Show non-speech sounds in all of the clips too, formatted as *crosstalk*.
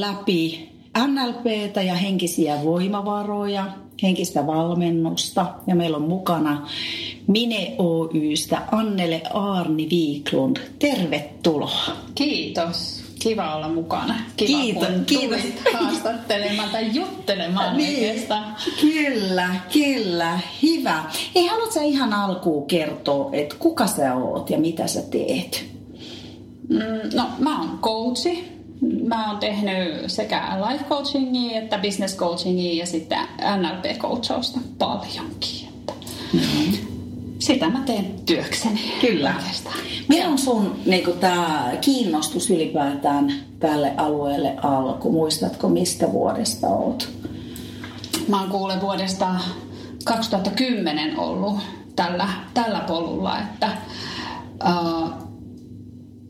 käydään läpi NLPtä ja henkisiä voimavaroja, henkistä valmennusta ja meillä on mukana Mine Oystä Annele Aarni Viiklund. Tervetuloa. Kiitos. Kiva olla mukana. Kiva, Kiitos, kun kiitos. haastattelemaan tai juttelemaan Niin, oikeastaan. kyllä, kyllä. Hyvä. Ei haluatko ihan alkuun kertoa, että kuka sä oot ja mitä sä teet? Mm, No, mä oon coachi. Mä oon tehnyt sekä life coachingia että business coachingia ja sitten NLP-coachausta paljonkin. Että Sitä mä teen työkseni. Kyllä. Oikeastaan. Milloin on sun niin tämä kiinnostus ylipäätään tälle alueelle alku? Muistatko, mistä vuodesta oot? Mä oon kuule vuodesta 2010 ollut tällä, tällä polulla, että uh,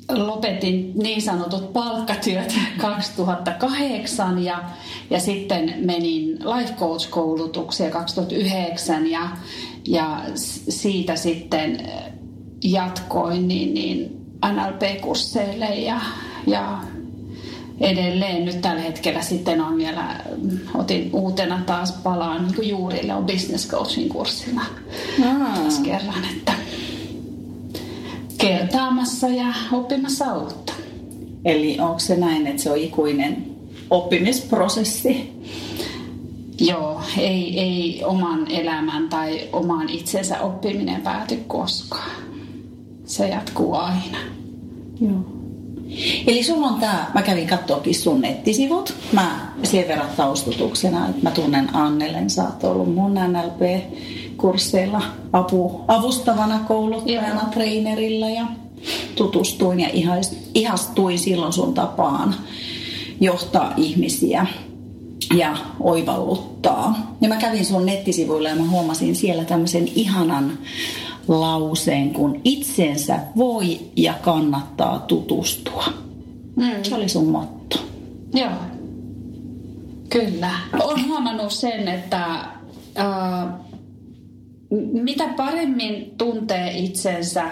lopetin niin sanotut palkkatyöt *laughs* 2008 ja, ja sitten menin life coach koulutukseen 2009 ja, ja siitä sitten eh, jatkoin niin, niin NLP-kursseille ja, ja edelleen. Nyt tällä hetkellä sitten on vielä, mm, otin uutena taas palaan niin juurille, on business coaching kurssilla taas kerran, että kertaamassa ja oppimassa uutta. Eli onko se näin, että se on ikuinen oppimisprosessi? Joo, ei, ei oman elämän tai oman itsensä oppiminen pääty koskaan. Se jatkuu aina. Joo. Eli sulla on tää, mä kävin katsoakin sun nettisivut. Mä sen verran taustutuksena, että mä tunnen Annelen, sä oot ollut mun NLP-kursseilla apu, avustavana kouluttajana, Joo. trainerilla ja tutustuin ja ihastuin silloin sun tapaan johtaa ihmisiä ja oivalluttaa. Ja mä kävin sun nettisivuilla ja mä huomasin siellä tämmöisen ihanan lauseen, kun itsensä voi ja kannattaa tutustua. Mm. Se oli sun motto. Joo, kyllä. Olen huomannut sen, että äh, mitä paremmin tuntee itsensä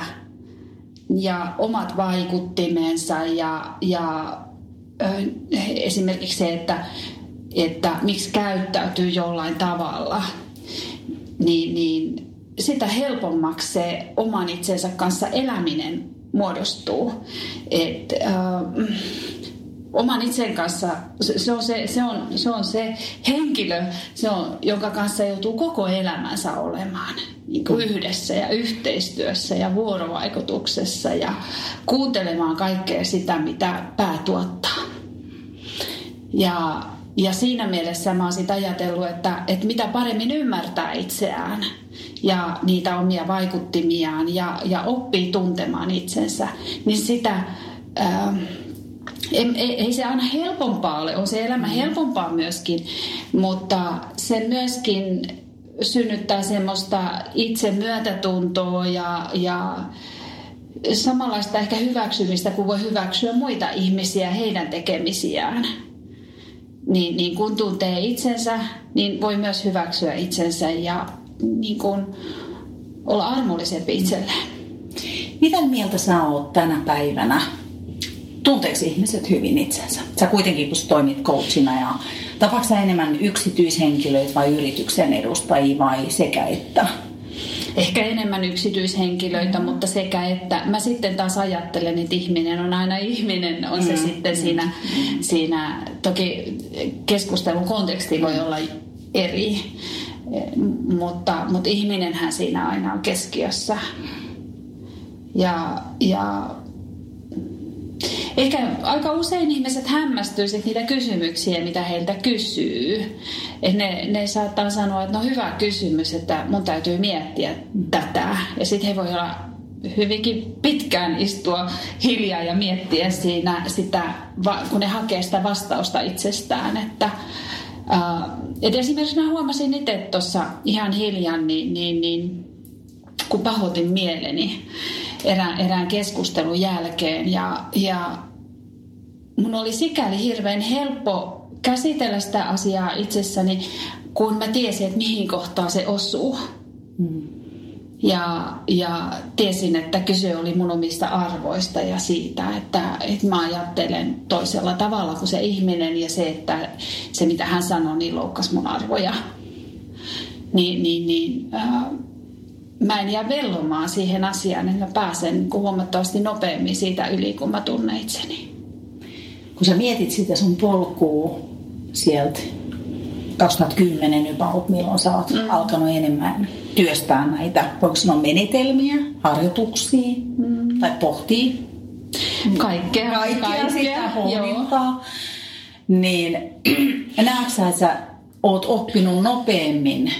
ja omat vaikuttimensa ja, ja esimerkiksi se, että, että miksi käyttäytyy jollain tavalla, niin, niin sitä helpommaksi se oman itsensä kanssa eläminen muodostuu. Et, äh, oman itsen kanssa, se, se, on se, se, on, se on se henkilö, se on, jonka kanssa joutuu koko elämänsä olemaan niin kuin yhdessä ja yhteistyössä ja vuorovaikutuksessa ja kuuntelemaan kaikkea sitä, mitä pää tuottaa. Ja, ja siinä mielessä mä oon sit ajatellut, että, että mitä paremmin ymmärtää itseään ja niitä omia vaikuttimiaan ja, ja oppii tuntemaan itsensä, niin sitä... Ähm, ei, ei, ei se aina helpompaa ole, on se elämä helpompaa myöskin, mutta se myöskin synnyttää semmoista itsemyötätuntoa ja, ja samanlaista ehkä hyväksymistä, kun voi hyväksyä muita ihmisiä heidän tekemisiään. Niin, niin kun tuntee itsensä, niin voi myös hyväksyä itsensä ja niin kun olla armollisempi itselleen. Mitä mieltä sä oot tänä päivänä? Tunteeko ihmiset hyvin itsensä? Sä kuitenkin, kun sä toimit coachina ja tapaatko sä enemmän yksityishenkilöitä vai yrityksen edustajia vai sekä että? Ehkä enemmän yksityishenkilöitä, mm. mutta sekä että mä sitten taas ajattelen, että ihminen on aina ihminen, on se mm. sitten siinä, mm. siinä, toki keskustelun konteksti voi olla eri, mutta, mutta ihminenhän siinä aina on keskiössä. Ja, ja Ehkä aika usein ihmiset hämmästyy sit niitä kysymyksiä, mitä heiltä kysyy. Et ne, ne saattaa sanoa, että no hyvä kysymys, että mun täytyy miettiä tätä. Ja sitten he voi olla hyvinkin pitkään istua hiljaa ja miettiä siinä sitä, kun ne hakee sitä vastausta itsestään. Että, et esimerkiksi mä huomasin itse tuossa ihan hiljan, niin, niin, niin kun pahoitin mieleni erään, erään keskustelun jälkeen ja, ja mun oli sikäli hirveän helppo käsitellä sitä asiaa itsessäni, kun mä tiesin, että mihin kohtaan se osuu. Mm. Ja, ja tiesin, että kyse oli mun omista arvoista ja siitä, että, että mä ajattelen toisella tavalla kuin se ihminen ja se, että se mitä hän sanoi, niin loukkasi mun arvoja. Niin, niin, niin äh, mä en jää vellomaan siihen asiaan, että mä pääsen niin huomattavasti nopeammin siitä yli, kun mä tunnen itseni. Kun sä mietit sitä sun polkua sieltä 2010 about, milloin sä oot mm. alkanut enemmän työstää näitä, voiko sanoa menetelmiä, harjoituksia mm. tai pohtii? Kaikkea. Kaikkea, kaikkea sitä pohdintaa. Niin *clears throat* näetkö sä, että sä oot oppinut nopeammin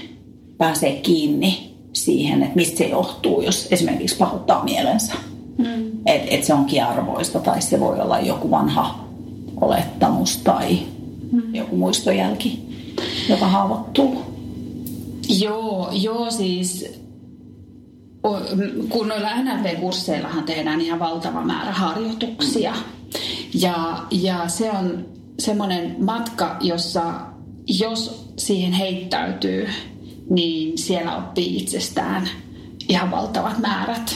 pääsee kiinni siihen, että mistä se johtuu, jos esimerkiksi pahoittaa mielensä. Mm. Että et se onkin arvoista tai se voi olla joku vanha olettamus tai mm. joku muistojälki, joka haavoittuu. Joo, joo siis kun noilla NLP-kursseillahan tehdään ihan valtava määrä harjoituksia. Ja, ja se on semmoinen matka, jossa jos siihen heittäytyy, niin siellä oppii itsestään ihan valtavat määrät.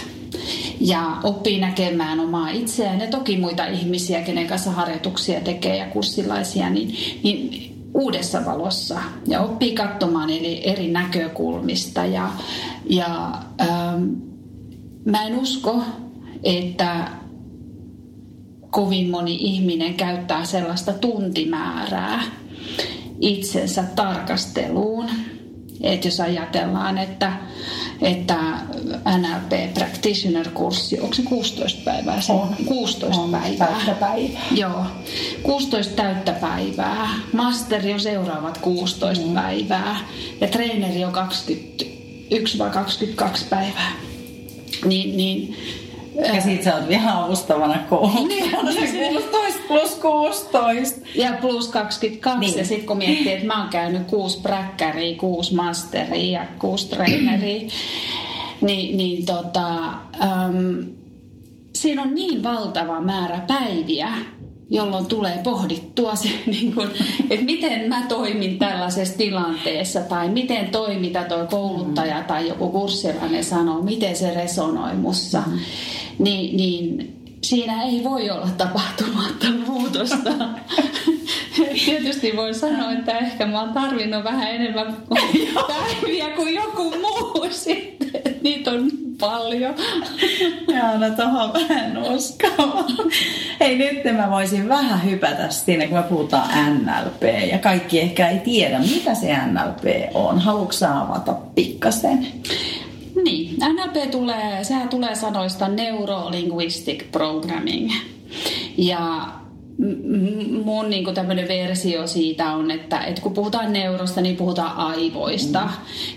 Ja oppii näkemään omaa itseään ja toki muita ihmisiä, kenen kanssa harjoituksia tekee ja kurssilaisia, niin, niin uudessa valossa ja oppii katsomaan eri, eri näkökulmista. Ja, ja ähm, mä en usko, että kovin moni ihminen käyttää sellaista tuntimäärää itsensä tarkasteluun että jos ajatellaan, että, että NLP Practitioner-kurssi, onko se 16 päivää? Se on. 16 on, päivää. Täyttä päivää. Joo, 16 täyttä päivää. Masteri on seuraavat 16 mm. päivää. Ja treeneri on 21 vai 22 päivää. Niin, niin ja sit sä oot vielä avustavana kouluttajana. Niin, *laughs* 16 plus 16. Ja plus 22. Niin. Ja sitten kun miettii, että mä oon käynyt kuusi bräkkäriä, kuusi masteria ja kuusi traineria, niin, niin tota, äm, siinä on niin valtava määrä päiviä, jolloin tulee pohdittua se, *laughs* niin kun, että miten mä toimin tällaisessa tilanteessa tai miten toi, mitä toi kouluttaja tai joku kurssilainen sanoo, miten se resonoi mussa. Mm niin, niin siinä ei voi olla tapahtumatta muutosta. *laughs* Tietysti voi sanoa, että ehkä mä oon tarvinnut vähän enemmän päiviä kuin joku muu *laughs* sitten. Niitä on paljon. Joo, no tohon vähän uskoa. Hei, nyt mä voisin vähän hypätä siinä, kun me puhutaan NLP. Ja kaikki ehkä ei tiedä, mitä se NLP on. Haluatko avata pikkasen? Niin, NLP tulee, sehän tulee sanoista Neuro-Linguistic Programming. Ja mun niin tämmöinen versio siitä on, että, että kun puhutaan neurosta, niin puhutaan aivoista mm.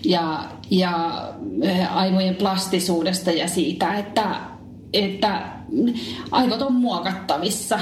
ja, ja eh, aivojen plastisuudesta ja siitä, että, että aivot on muokattavissa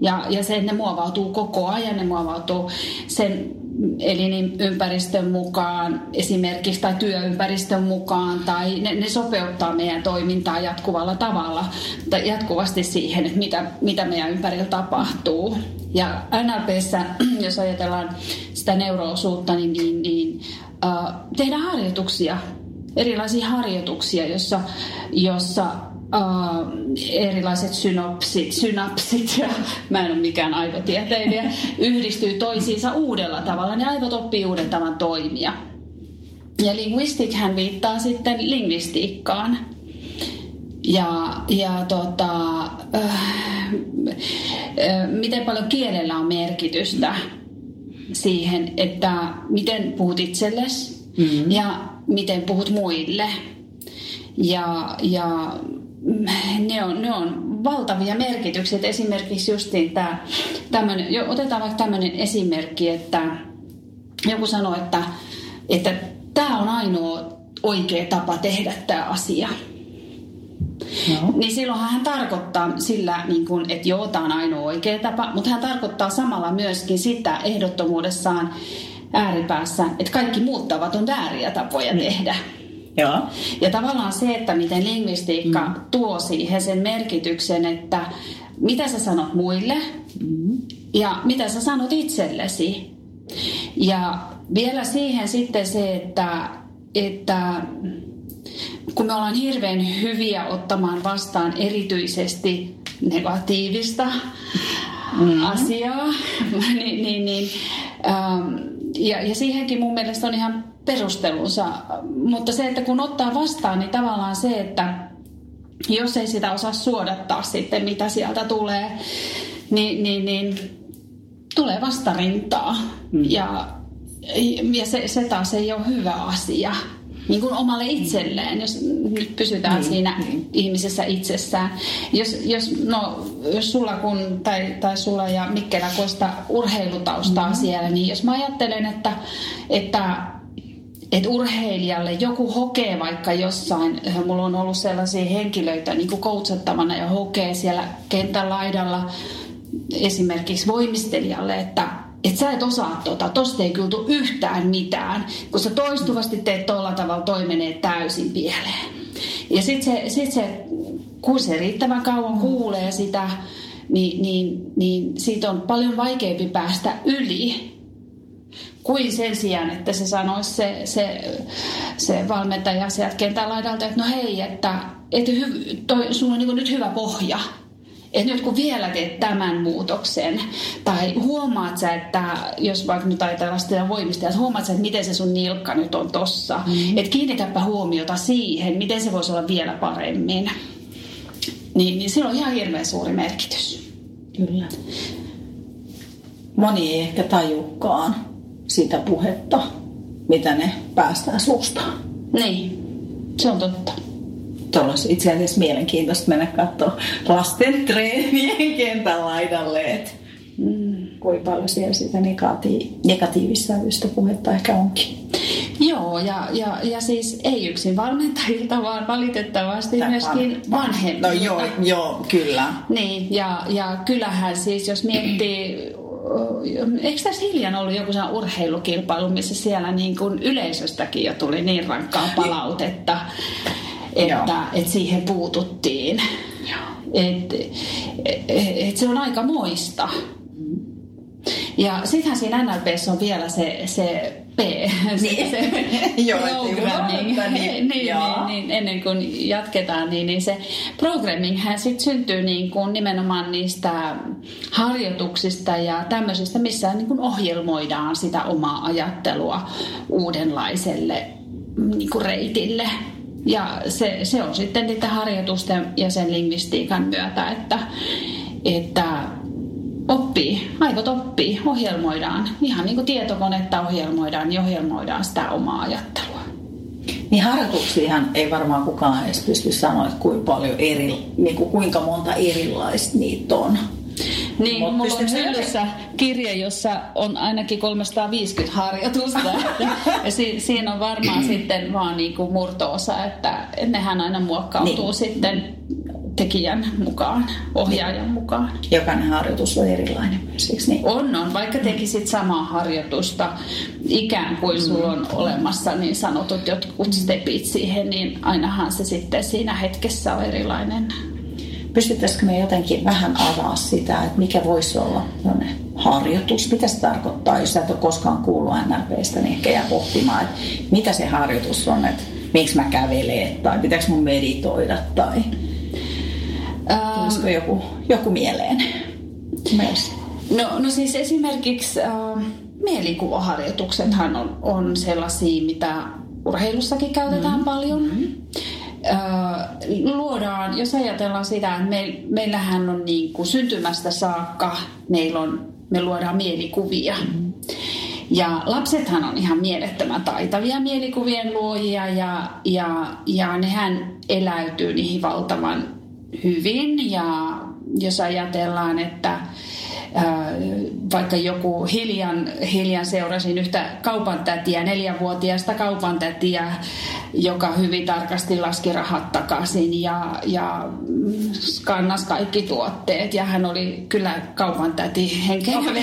ja, ja se, että ne muovautuu koko ajan, ne muovautuu sen elinympäristön mukaan esimerkiksi tai työympäristön mukaan tai ne, ne sopeuttaa meidän toimintaa jatkuvalla tavalla tai jatkuvasti siihen, että mitä, mitä meidän ympärillä tapahtuu. Ja NLPssä, *clears throat* jos ajatellaan sitä neuroosuutta, niin, niin, niin uh, tehdään harjoituksia, erilaisia harjoituksia, jossa, jossa erilaiset synopsit, synapsit, ja *laughs* mä en ole mikään aivotieteilijä, yhdistyy toisiinsa uudella tavalla. Ne aivot oppii uuden tavan toimia. Ja linguistic hän viittaa sitten lingvistiikkaan. Ja, ja tota, äh, äh, miten paljon kielellä on merkitystä siihen, että miten puhut itsellesi mm-hmm. ja miten puhut muille. Ja, ja ne on, ne on valtavia merkityksiä. Esimerkiksi justiin tämä, tämmönen, otetaan vaikka tämmöinen esimerkki, että joku sanoo, että, että tämä on ainoa oikea tapa tehdä tämä asia. No. Niin silloinhan hän tarkoittaa sillä, niin kuin, että joo, tämä on ainoa oikea tapa, mutta hän tarkoittaa samalla myöskin sitä ehdottomuudessaan ääripäässä, että kaikki muut tavat on vääriä tapoja mm. tehdä. Joo. Ja tavallaan se, että miten lingvistiikka mm. tuo siihen sen merkityksen, että mitä sä sanot muille mm. ja mitä sä sanot itsellesi. Ja vielä siihen sitten se, että, että kun me ollaan hirveän hyviä ottamaan vastaan erityisesti negatiivista mm-hmm. asiaa, *laughs* niin, niin, niin ähm, ja, ja siihenkin mun mielestä on ihan perustelunsa. Mutta se, että kun ottaa vastaan, niin tavallaan se, että jos ei sitä osaa suodattaa sitten, mitä sieltä tulee, niin, niin, niin tulee vastarintaa. Mm. Ja, ja se, se taas ei ole hyvä asia niin kuin omalle itselleen, jos nyt pysytään niin, siinä niin. ihmisessä itsessään. Jos, jos, no, jos sulla kun, tai, tai sulla ja Mikkelä koista urheilutaustaa mm-hmm. siellä, niin jos mä ajattelen, että, että että urheilijalle joku hokee vaikka jossain, mulla on ollut sellaisia henkilöitä niin koutsattavana ja hokee siellä kentän laidalla esimerkiksi voimistelijalle, että että sä et osaa tota, tosta ei kyllä yhtään mitään, kun sä toistuvasti teet tuolla tavalla, toi menee täysin pieleen. Ja sitten se, sit se, kun se riittävän kauan kuulee sitä, niin, niin, niin siitä on paljon vaikeampi päästä yli kuin sen sijaan, että se sanoisi se, se, se valmentaja sieltä kentän laidalta, että no hei, että, että hy, toi, sulla on niin nyt hyvä pohja, että nyt kun vielä teet tämän muutoksen, tai huomaat sä, että jos vaikka nyt ajatellaan sitä voimista, että huomaat sä, että miten se sun nilkka nyt on tossa, mm-hmm. että kiinnitäpä huomiota siihen, miten se voisi olla vielä paremmin. Niin, niin sillä on ihan hirveän suuri merkitys. Kyllä. Moni ei ehkä tajukaan sitä puhetta, mitä ne päästään suusta. Niin, se on totta olisi itse asiassa mielenkiintoista mennä katsoa lasten treenien kentän laidalle, että mm, kuinka paljon siellä sitä negati- negatiivissävyistä puhetta ehkä onkin. Joo, ja, ja, ja siis ei yksin valmentajilta, vaan valitettavasti Tämä myöskin vanhemmilta. No joo, joo, kyllä. Niin, ja, ja kyllähän siis, jos miettii eikö tässä hiljan ollut joku urheilukilpailu, missä siellä niin kuin yleisöstäkin jo tuli niin rankkaa palautetta, että, että siihen puututtiin. Että et, et se on aika moista. Ja sittenhän siinä NLPssä on vielä se, se P, se, niin. se *laughs* programming, niin, *laughs* niin, niin, niin, ennen kuin jatketaan, niin, niin se programming hän sit syntyy niin kuin nimenomaan niistä harjoituksista ja tämmöisistä, missä niin kuin ohjelmoidaan sitä omaa ajattelua uudenlaiselle niin kuin reitille. Ja se, se on sitten niiden harjoitusten ja sen lingvistiikan myötä, että, että oppii, aivot oppii, ohjelmoidaan. Ihan niin kuin tietokonetta ohjelmoidaan, niin ohjelmoidaan sitä omaa ajattelua. Niin harjoituksiahan ei varmaan kukaan edes pysty sanoa, että kuinka paljon eri, niin kuin kuinka monta erilaista niitä on. Niin, Mut mulla on hyllyssä kirje, jossa on ainakin 350 harjoitusta. ja si- siinä on varmaan sitten vaan niinku murto-osa, että nehän aina muokkautuu niin. sitten tekijän mukaan, ohjaajan mukaan. Jokainen harjoitus on erilainen myös, niin? On, on. Vaikka tekisit samaa harjoitusta, ikään kuin mm. sulla on olemassa niin sanotut jotkut stepit siihen, niin ainahan se sitten siinä hetkessä on erilainen pystyttäisikö me jotenkin vähän avaa sitä, että mikä voisi olla harjoitus, mitä se tarkoittaa, jos sä et ole koskaan kuullut NLPstä, niin ehkä jää pohtimaan, että mitä se harjoitus on, että miksi mä kävelen, tai pitääkö mun meditoida, tai tulisiko joku, joku mieleen myös? No, no siis esimerkiksi äh, mielikuvaharjoituksethan on, on sellaisia, mitä urheilussakin käytetään mm. paljon. Mm luodaan, jos ajatellaan sitä, että me, meillähän on niin kuin syntymästä saakka, meillä on, me luodaan mielikuvia. Ja lapsethan on ihan mielettömän taitavia mielikuvien luojia ja, ja, ja nehän eläytyy niihin valtavan hyvin. Ja jos ajatellaan, että vaikka joku hiljan, hiljan seurasin yhtä kaupantätiä, neljänvuotiaasta kaupantätiä, joka hyvin tarkasti laski rahat takaisin ja, ja skannas kaikki tuotteet. Ja hän oli kyllä kaupantäti henkeä okay.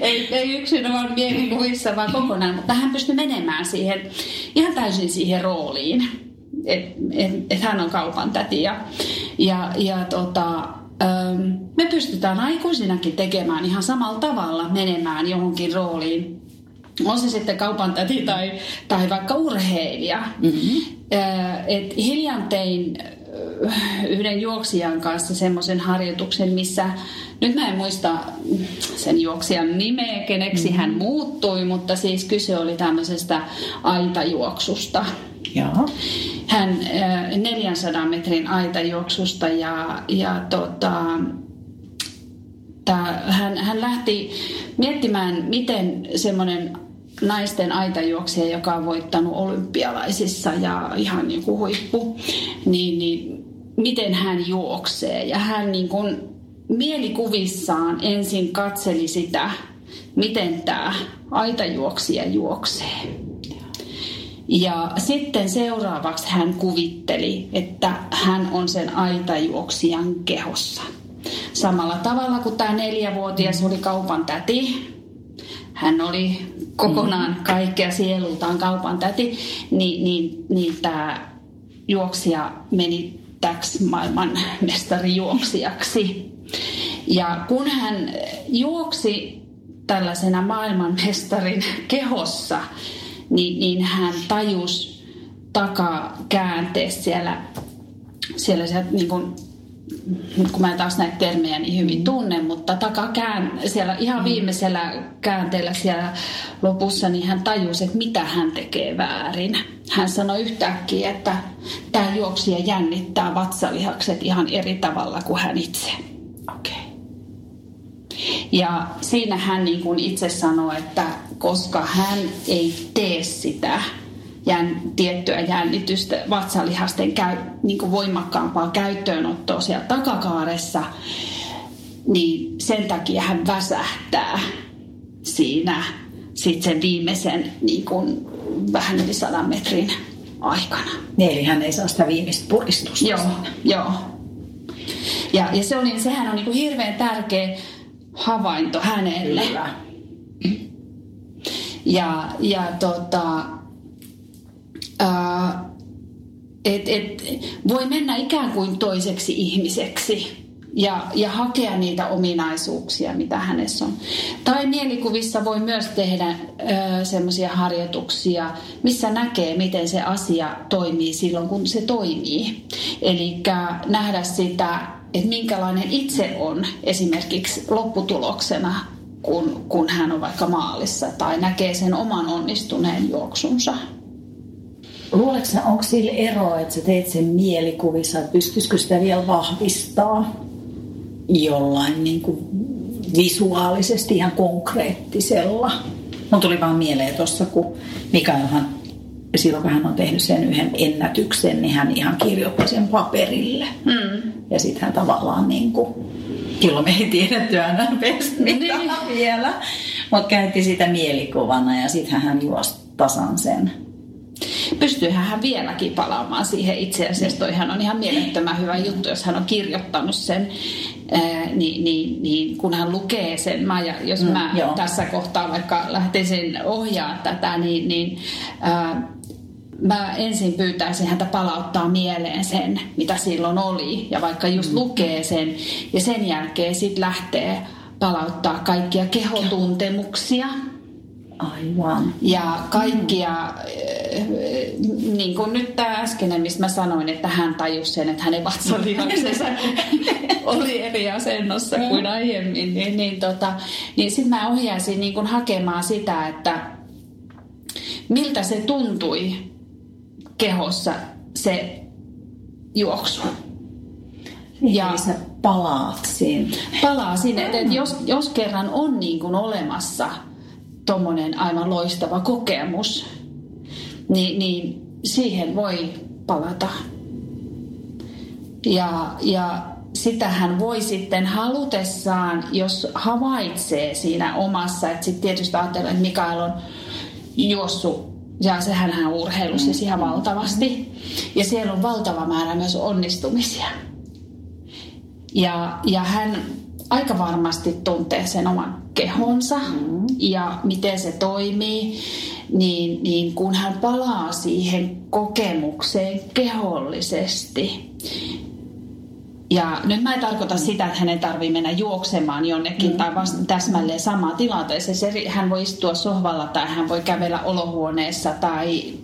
ei, ei yksin vaan mielikuvissa, vaan kokonaan. Mutta hän pystyi menemään siihen, ihan täysin siihen rooliin. Että et, et hän on kaupantäti. Ja, ja, ja tota, me pystytään aikuisinakin tekemään ihan samalla tavalla menemään johonkin rooliin on se sitten kaupan täti tai, tai vaikka urheilija. Mm-hmm. Et hiljan tein yhden juoksijan kanssa semmoisen harjoituksen, missä nyt mä en muista sen juoksijan nimeä, keneksi mm-hmm. hän muuttui, mutta siis kyse oli tämmöisestä aitajuoksusta. Joo. Hän 400 metrin aitajuoksusta ja, ja tota, tää, hän, hän lähti miettimään, miten semmoinen naisten aitajuoksija, joka on voittanut olympialaisissa ja ihan niin kuin huippu, niin, niin miten hän juoksee. Ja hän niin kuin mielikuvissaan ensin katseli sitä, miten tämä aitajuoksija juoksee. Ja sitten seuraavaksi hän kuvitteli, että hän on sen aitajuoksijan kehossa. Samalla tavalla kuin tämä neljävuotias oli kaupan täti, hän oli kokonaan mm. kaikkea sielultaan kaupan täti, niin, niin, niin tämä juoksija meni täksi maailman mestarijuoksijaksi. Ja kun hän juoksi tällaisena maailmanmestarin kehossa, niin, niin hän tajus takakäänteessä siellä, siellä, siellä niin kuin nyt kun mä en taas näitä termejä niin hyvin tunne, mutta takakään, siellä ihan mm. viimeisellä käänteellä siellä lopussa, niin hän tajusi, että mitä hän tekee väärin. Hän sanoi yhtäkkiä, että tämä juoksija jännittää vatsalihakset ihan eri tavalla kuin hän itse. Okei. Okay. Ja siinä hän niin kuin itse sanoi, että koska hän ei tee sitä, jän, tiettyä jännitystä, vatsalihasten käy, niin kuin voimakkaampaa käyttöönottoa siellä takakaaressa, niin sen takia hän väsähtää siinä sitten sen viimeisen niin kuin, vähän yli sadan metrin aikana. Niin, eli hän ei saa sitä viimeistä puristusta. Joo, joo. Ja, ja se oli, sehän on niin kuin hirveän tärkeä havainto hänelle. Kyllä. Ja, ja tota, että et, voi mennä ikään kuin toiseksi ihmiseksi ja, ja hakea niitä ominaisuuksia, mitä hänessä on. Tai mielikuvissa voi myös tehdä semmoisia harjoituksia, missä näkee, miten se asia toimii silloin, kun se toimii. Eli nähdä sitä, että minkälainen itse on esimerkiksi lopputuloksena, kun, kun hän on vaikka maalissa tai näkee sen oman onnistuneen juoksunsa. Luuletko onko sillä eroa, että sä teet sen mielikuvissa, että pystyisikö sitä vielä vahvistaa jollain niin kuin visuaalisesti ihan konkreettisella? Mun tuli vaan mieleen tuossa, kun Mikaelhan silloin kun hän on tehnyt sen yhden ennätyksen, niin hän ihan kirjoitti sen paperille. Mm. Ja sitten hän tavallaan niin kuin, kyllä me ei tiedetty aina mitä niin. vielä, mutta käytti sitä mielikuvana ja sitten hän juosi tasan sen pystyyhän hän vieläkin palaamaan siihen itse asiassa. Toihan on ihan mielettömän hyvä juttu, jos hän on kirjoittanut sen, ää, niin, niin, niin kun hän lukee sen. Mä, ja jos mm, mä joo. tässä kohtaa vaikka lähtisin ohjaa tätä, niin, niin ää, mä ensin pyytäisin häntä palauttaa mieleen sen, mitä silloin oli. Ja vaikka just mm. lukee sen ja sen jälkeen sitten lähtee palauttaa kaikkia kehotuntemuksia. Aivan. Ja kaikkia, mm. niin kuin nyt tämä äskeinen, mistä mä sanoin, että hän tajusi sen, että hänen vatsalihaksensa *laughs* oli eri asennossa mm. kuin aiemmin, niin, niin, tota, niin sitten mä ohjaisin niin kuin hakemaan sitä, että miltä se tuntui kehossa se juoksu. Niin, ja sä palaat sinne. Palaa sinne, että jos, jos kerran on niin kuin olemassa – tuommoinen aivan loistava kokemus, niin, niin siihen voi palata. Ja, ja sitähän voi sitten halutessaan, jos havaitsee siinä omassa, että sitten tietysti ajattelee, että Mikael on juossut ja sehän hän urheilussa siis ihan valtavasti. Ja siellä on valtava määrä myös onnistumisia. Ja, ja hän aika varmasti tuntee sen oman kehonsa mm. ja miten se toimii, niin, niin kun hän palaa siihen kokemukseen kehollisesti, ja nyt mä en tarkoita sitä, että hänen tarvii mennä juoksemaan jonnekin mm. tai vasta täsmälleen samaan tilanteeseen. Se, hän voi istua sohvalla tai hän voi kävellä olohuoneessa tai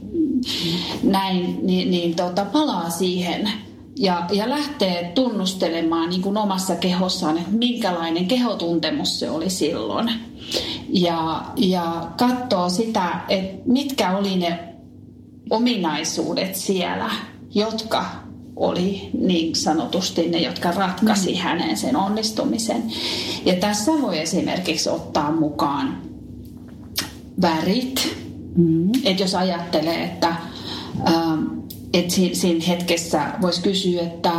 näin, niin, niin tota, palaa siihen ja, ja lähtee tunnustelemaan niin kuin omassa kehossaan, että minkälainen kehotuntemus se oli silloin. Ja, ja katsoo sitä, että mitkä oli ne ominaisuudet siellä, jotka oli niin sanotusti ne, jotka ratkaisi mm. hänen sen onnistumisen. Ja tässä voi esimerkiksi ottaa mukaan värit. Mm. Että jos ajattelee, että, ähm, että siinä hetkessä voisi kysyä, että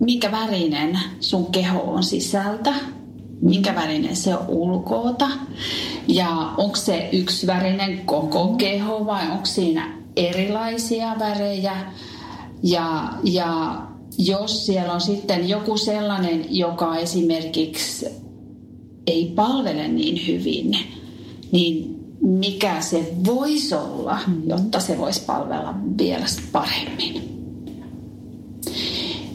minkä värinen sun keho on sisältä, minkä värinen se on ulkoota? Ja onko se yksivärinen koko keho vai onko siinä erilaisia värejä? Ja, ja jos siellä on sitten joku sellainen, joka esimerkiksi ei palvele niin hyvin, niin mikä se voisi olla, jotta se voisi palvella vielä paremmin.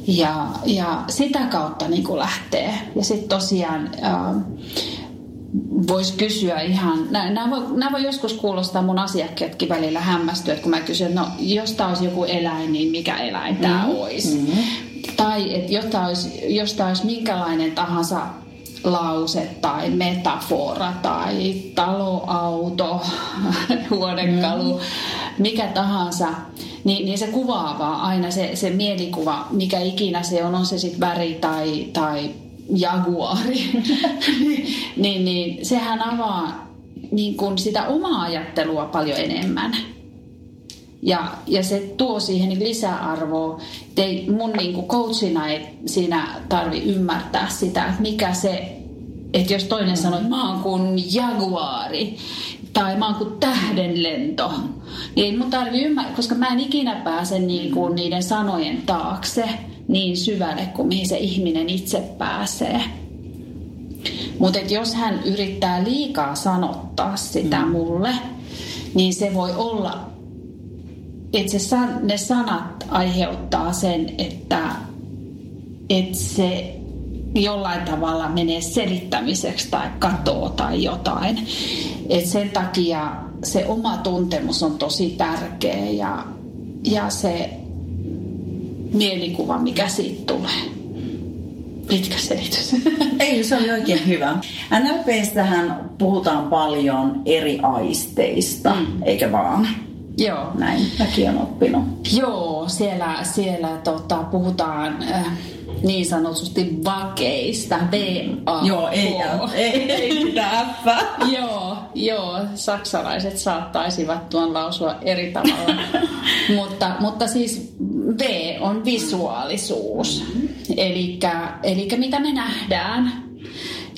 Ja, ja sitä kautta niin kuin lähtee. Ja sitten tosiaan äh, voisi kysyä ihan, nämä voi, nämä voi joskus kuulostaa mun asiakkaatkin välillä hämmästyä, että kun mä kysyn, no jos tämä olisi joku eläin, niin mikä eläin tämä mm. olisi? Mm. Tai että jos tämä olisi, jos tämä olisi minkälainen tahansa lause tai metafora tai taloauto, *laughs* huonekalu, mm. mikä tahansa, niin, niin se kuvaavaa aina se, se mielikuva, mikä ikinä se on, on se sitten väri tai, tai jaguari, *laughs* niin, niin sehän avaa niin kuin sitä omaa ajattelua paljon enemmän. Ja, ja se tuo siihen niin lisäarvoa. Ei, mun niin kuin coachina ei siinä tarvi ymmärtää sitä, että mikä se, että jos toinen sanoo, että mä oon kuin jaguari tai mä oon kuin tähdenlento, niin ei mun tarvi ymmärtää, koska mä en ikinä pääse niin kuin niiden sanojen taakse niin syvälle kuin mihin se ihminen itse pääsee. Mutta jos hän yrittää liikaa sanottaa sitä mm. mulle, niin se voi olla, että se, ne sanat aiheuttaa sen, että, että se jollain tavalla menee selittämiseksi tai katoo tai jotain. Et sen takia se oma tuntemus on tosi tärkeä ja, ja se mielikuva, mikä siitä tulee. Pitkä selitys. *laughs* Ei, se oli oikein hyvä. NLPstähän puhutaan paljon eri aisteista, mm. eikä vaan? Joo. Näin mäkin olen oppinut. Joo, siellä, siellä tota, puhutaan äh, niin sanotusti vakeista, v a Joo, ei, ei, ei sitä F. *laughs* joo, joo, saksalaiset saattaisivat tuon lausua eri tavalla. *laughs* mutta, mutta siis V on visuaalisuus, eli mitä me nähdään.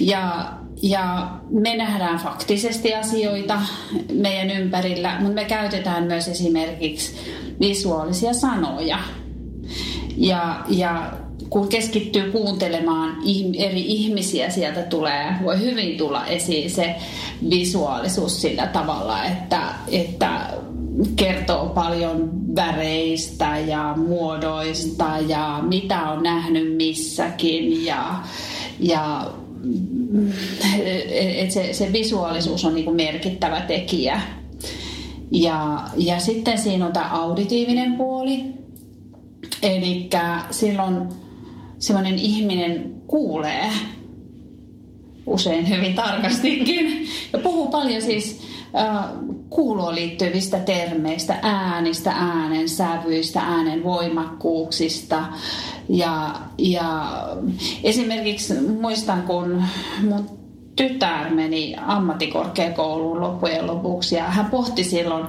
Ja ja me nähdään faktisesti asioita meidän ympärillä, mutta me käytetään myös esimerkiksi visuaalisia sanoja. Ja, ja kun keskittyy kuuntelemaan eri ihmisiä, sieltä tulee, voi hyvin tulla esiin se visuaalisuus sillä tavalla, että, että kertoo paljon väreistä ja muodoista ja mitä on nähnyt missäkin ja, ja et se, se visuaalisuus on niin kuin merkittävä tekijä. Ja, ja sitten siinä on tämä auditiivinen puoli. Eli silloin semmoinen ihminen kuulee usein hyvin tarkastikin ja puhuu paljon siis kuuloon liittyvistä termeistä, äänistä, äänen sävyistä, äänen voimakkuuksista. Ja, ja esimerkiksi muistan, kun mun tytär meni ammattikorkeakouluun loppujen lopuksi ja hän pohti silloin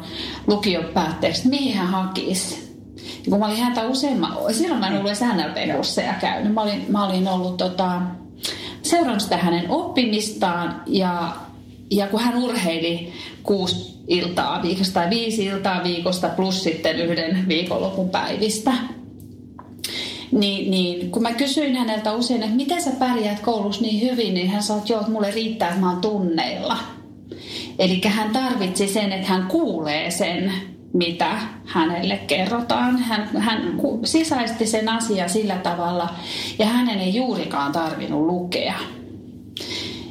lukion päätteeksi, mihin hän hakisi. Ja kun mä olin häntä useamman, silloin mä en ollut edes NLP-kursseja käynyt. Mä olin, mä olin ollut tota, seurannut sitä hänen oppimistaan ja, ja kun hän urheili kuusi iltaa viikosta tai viisi iltaa viikosta plus sitten yhden viikonlopun päivistä, niin, niin kun mä kysyin häneltä usein, että miten sä pärjäät koulussa niin hyvin, niin hän sanoi, että joo, että mulle riittää, että mä oon tunneilla. Eli hän tarvitsi sen, että hän kuulee sen mitä hänelle kerrotaan. Hän, hän sisäisti sen asian sillä tavalla ja hänen ei juurikaan tarvinnut lukea.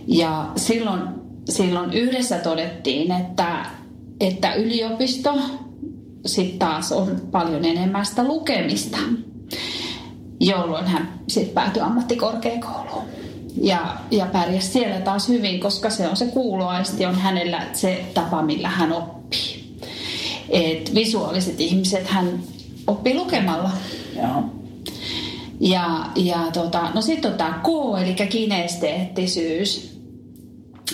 Ja silloin, silloin yhdessä todettiin, että, että yliopisto sitten taas on paljon enemmän sitä lukemista, jolloin hän sitten päätyi ammattikorkeakouluun. Ja, ja pärjäsi siellä taas hyvin, koska se on se kuuloaisti, on hänellä se tapa, millä hän oppii. Et visuaaliset ihmiset hän oppii lukemalla. Joo. Ja, ja tota, no sitten on tämä K, eli kinesteettisyys.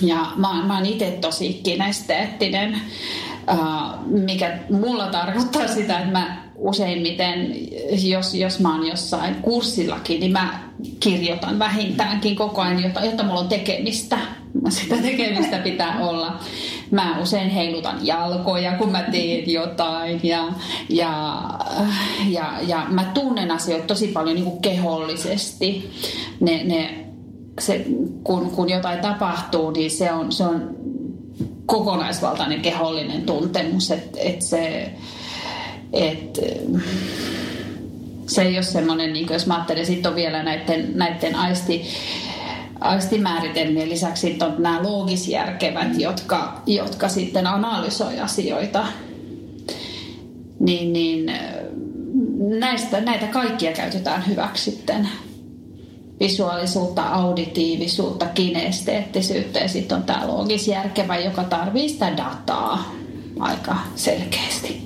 Ja mä, mä oon itse tosi kinesteettinen, uh, mikä mulla tarkoittaa sitä, että mä useimmiten, jos, jos mä oon jossain kurssillakin, niin mä kirjoitan vähintäänkin koko ajan, jotta, jotta mulla on tekemistä. Sitä tekemistä pitää olla. Mä usein heilutan jalkoja, kun mä teen jotain. Ja, ja, ja, ja mä tunnen asioita tosi paljon niin kuin kehollisesti. Ne, ne, se, kun, kun jotain tapahtuu, niin se on, se on kokonaisvaltainen kehollinen tuntemus. Että et se et, se ei ole semmoinen, niin jos mä ajattelen, sitten on vielä näiden, näiden aisti, aistimääritelmien lisäksi on nämä loogisjärkevät, jotka, jotka sitten analysoi asioita. Niin, niin näistä, näitä kaikkia käytetään hyväksi sitten visuaalisuutta, auditiivisuutta, kinesteettisyyttä ja sitten on tämä loogisjärkevä, joka tarvitsee sitä dataa aika selkeästi.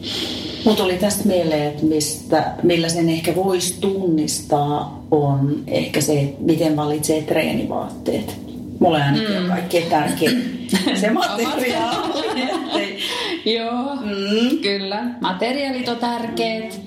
Mun tuli tästä mieleen, että mistä, millä sen ehkä voisi tunnistaa, on ehkä se, että miten valitsee treenivaatteet. Mulle ainakin mm. on kaikkein tärkein *laughs* se materiaali. *laughs* Joo, mm. kyllä. Materiaalit on tärkeät.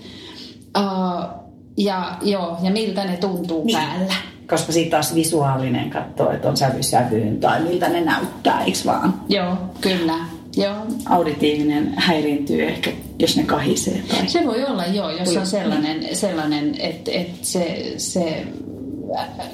Uh, ja, joo, ja miltä ne tuntuu niin. päällä. Koska siitä taas visuaalinen katsoo, että on sävy sävyyn tai miltä ne näyttää, eikö vaan? Joo, kyllä. Joo. Auditiivinen häiriintyy ehkä, jos ne kahisee. Tai... Se voi olla, joo, jos on sellainen, sellainen että, että se, se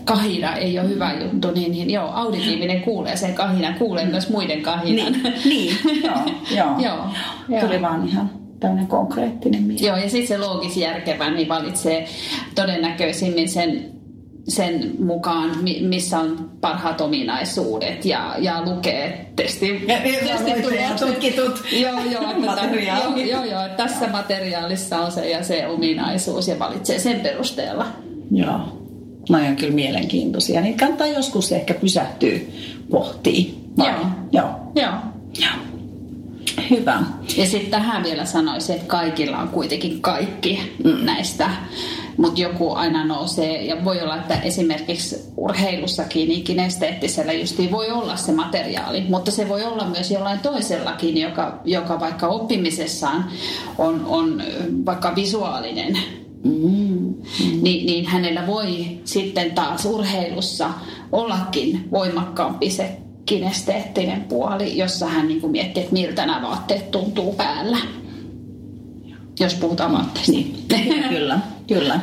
kahina ei ole hyvä juttu, niin, niin joo, auditiivinen kuulee sen kahinan, kuulee myös muiden kahinan. Niin, niin joo, joo. *laughs* joo, joo. Tuli vaan ihan tämmöinen konkreettinen mieli. Joo, ja sitten se loogisjärkevä niin valitsee todennäköisimmin sen sen mukaan, missä on parhaat ominaisuudet ja, ja lukee testi, ja, ja tutkitut joo, joo, että joo, joo, joo, että tässä materiaalissa on se ja se ominaisuus ja valitsee sen perusteella. Joo. No on kyllä mielenkiintoisia. Niin kannattaa joskus ehkä pysähtyä pohtii. Joo. Joo. Joo. Joo. Hyvä. Ja sitten tähän vielä sanoisin, että kaikilla on kuitenkin kaikki mm. näistä mutta joku aina nousee ja voi olla, että esimerkiksi urheilussakin niin kinesteettisellä justiin voi olla se materiaali, mutta se voi olla myös jollain toisellakin, joka, joka vaikka oppimisessaan on, on vaikka visuaalinen Mm. Niin, niin hänellä voi sitten taas urheilussa ollakin voimakkaampi se kinesteettinen puoli, jossa hän niin kuin miettii, että miltä nämä vaatteet tuntuu päällä. Jos puhutaan vaatteista. Niin, *laughs* kyllä, kyllä.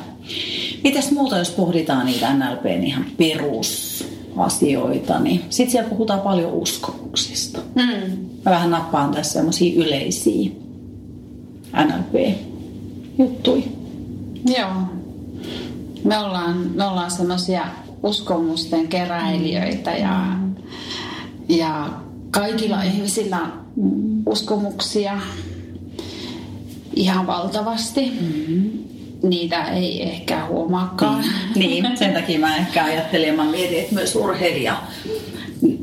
Mitäs muuta, jos pohditaan niitä NLPn ihan perusasioita, niin sitten siellä puhutaan paljon uskomuksista. Mm. Mä vähän nappaan tässä semmoisia yleisiä NLP-juttuja. Joo. Me ollaan, me ollaan semmoisia uskomusten keräilijöitä ja, ja kaikilla ihmisillä on uskomuksia ihan valtavasti. Mm-hmm. Niitä ei ehkä huomaakaan. Niin, niin. sen takia mä ehkä ajattelin, mä mietin, että myös urheilija,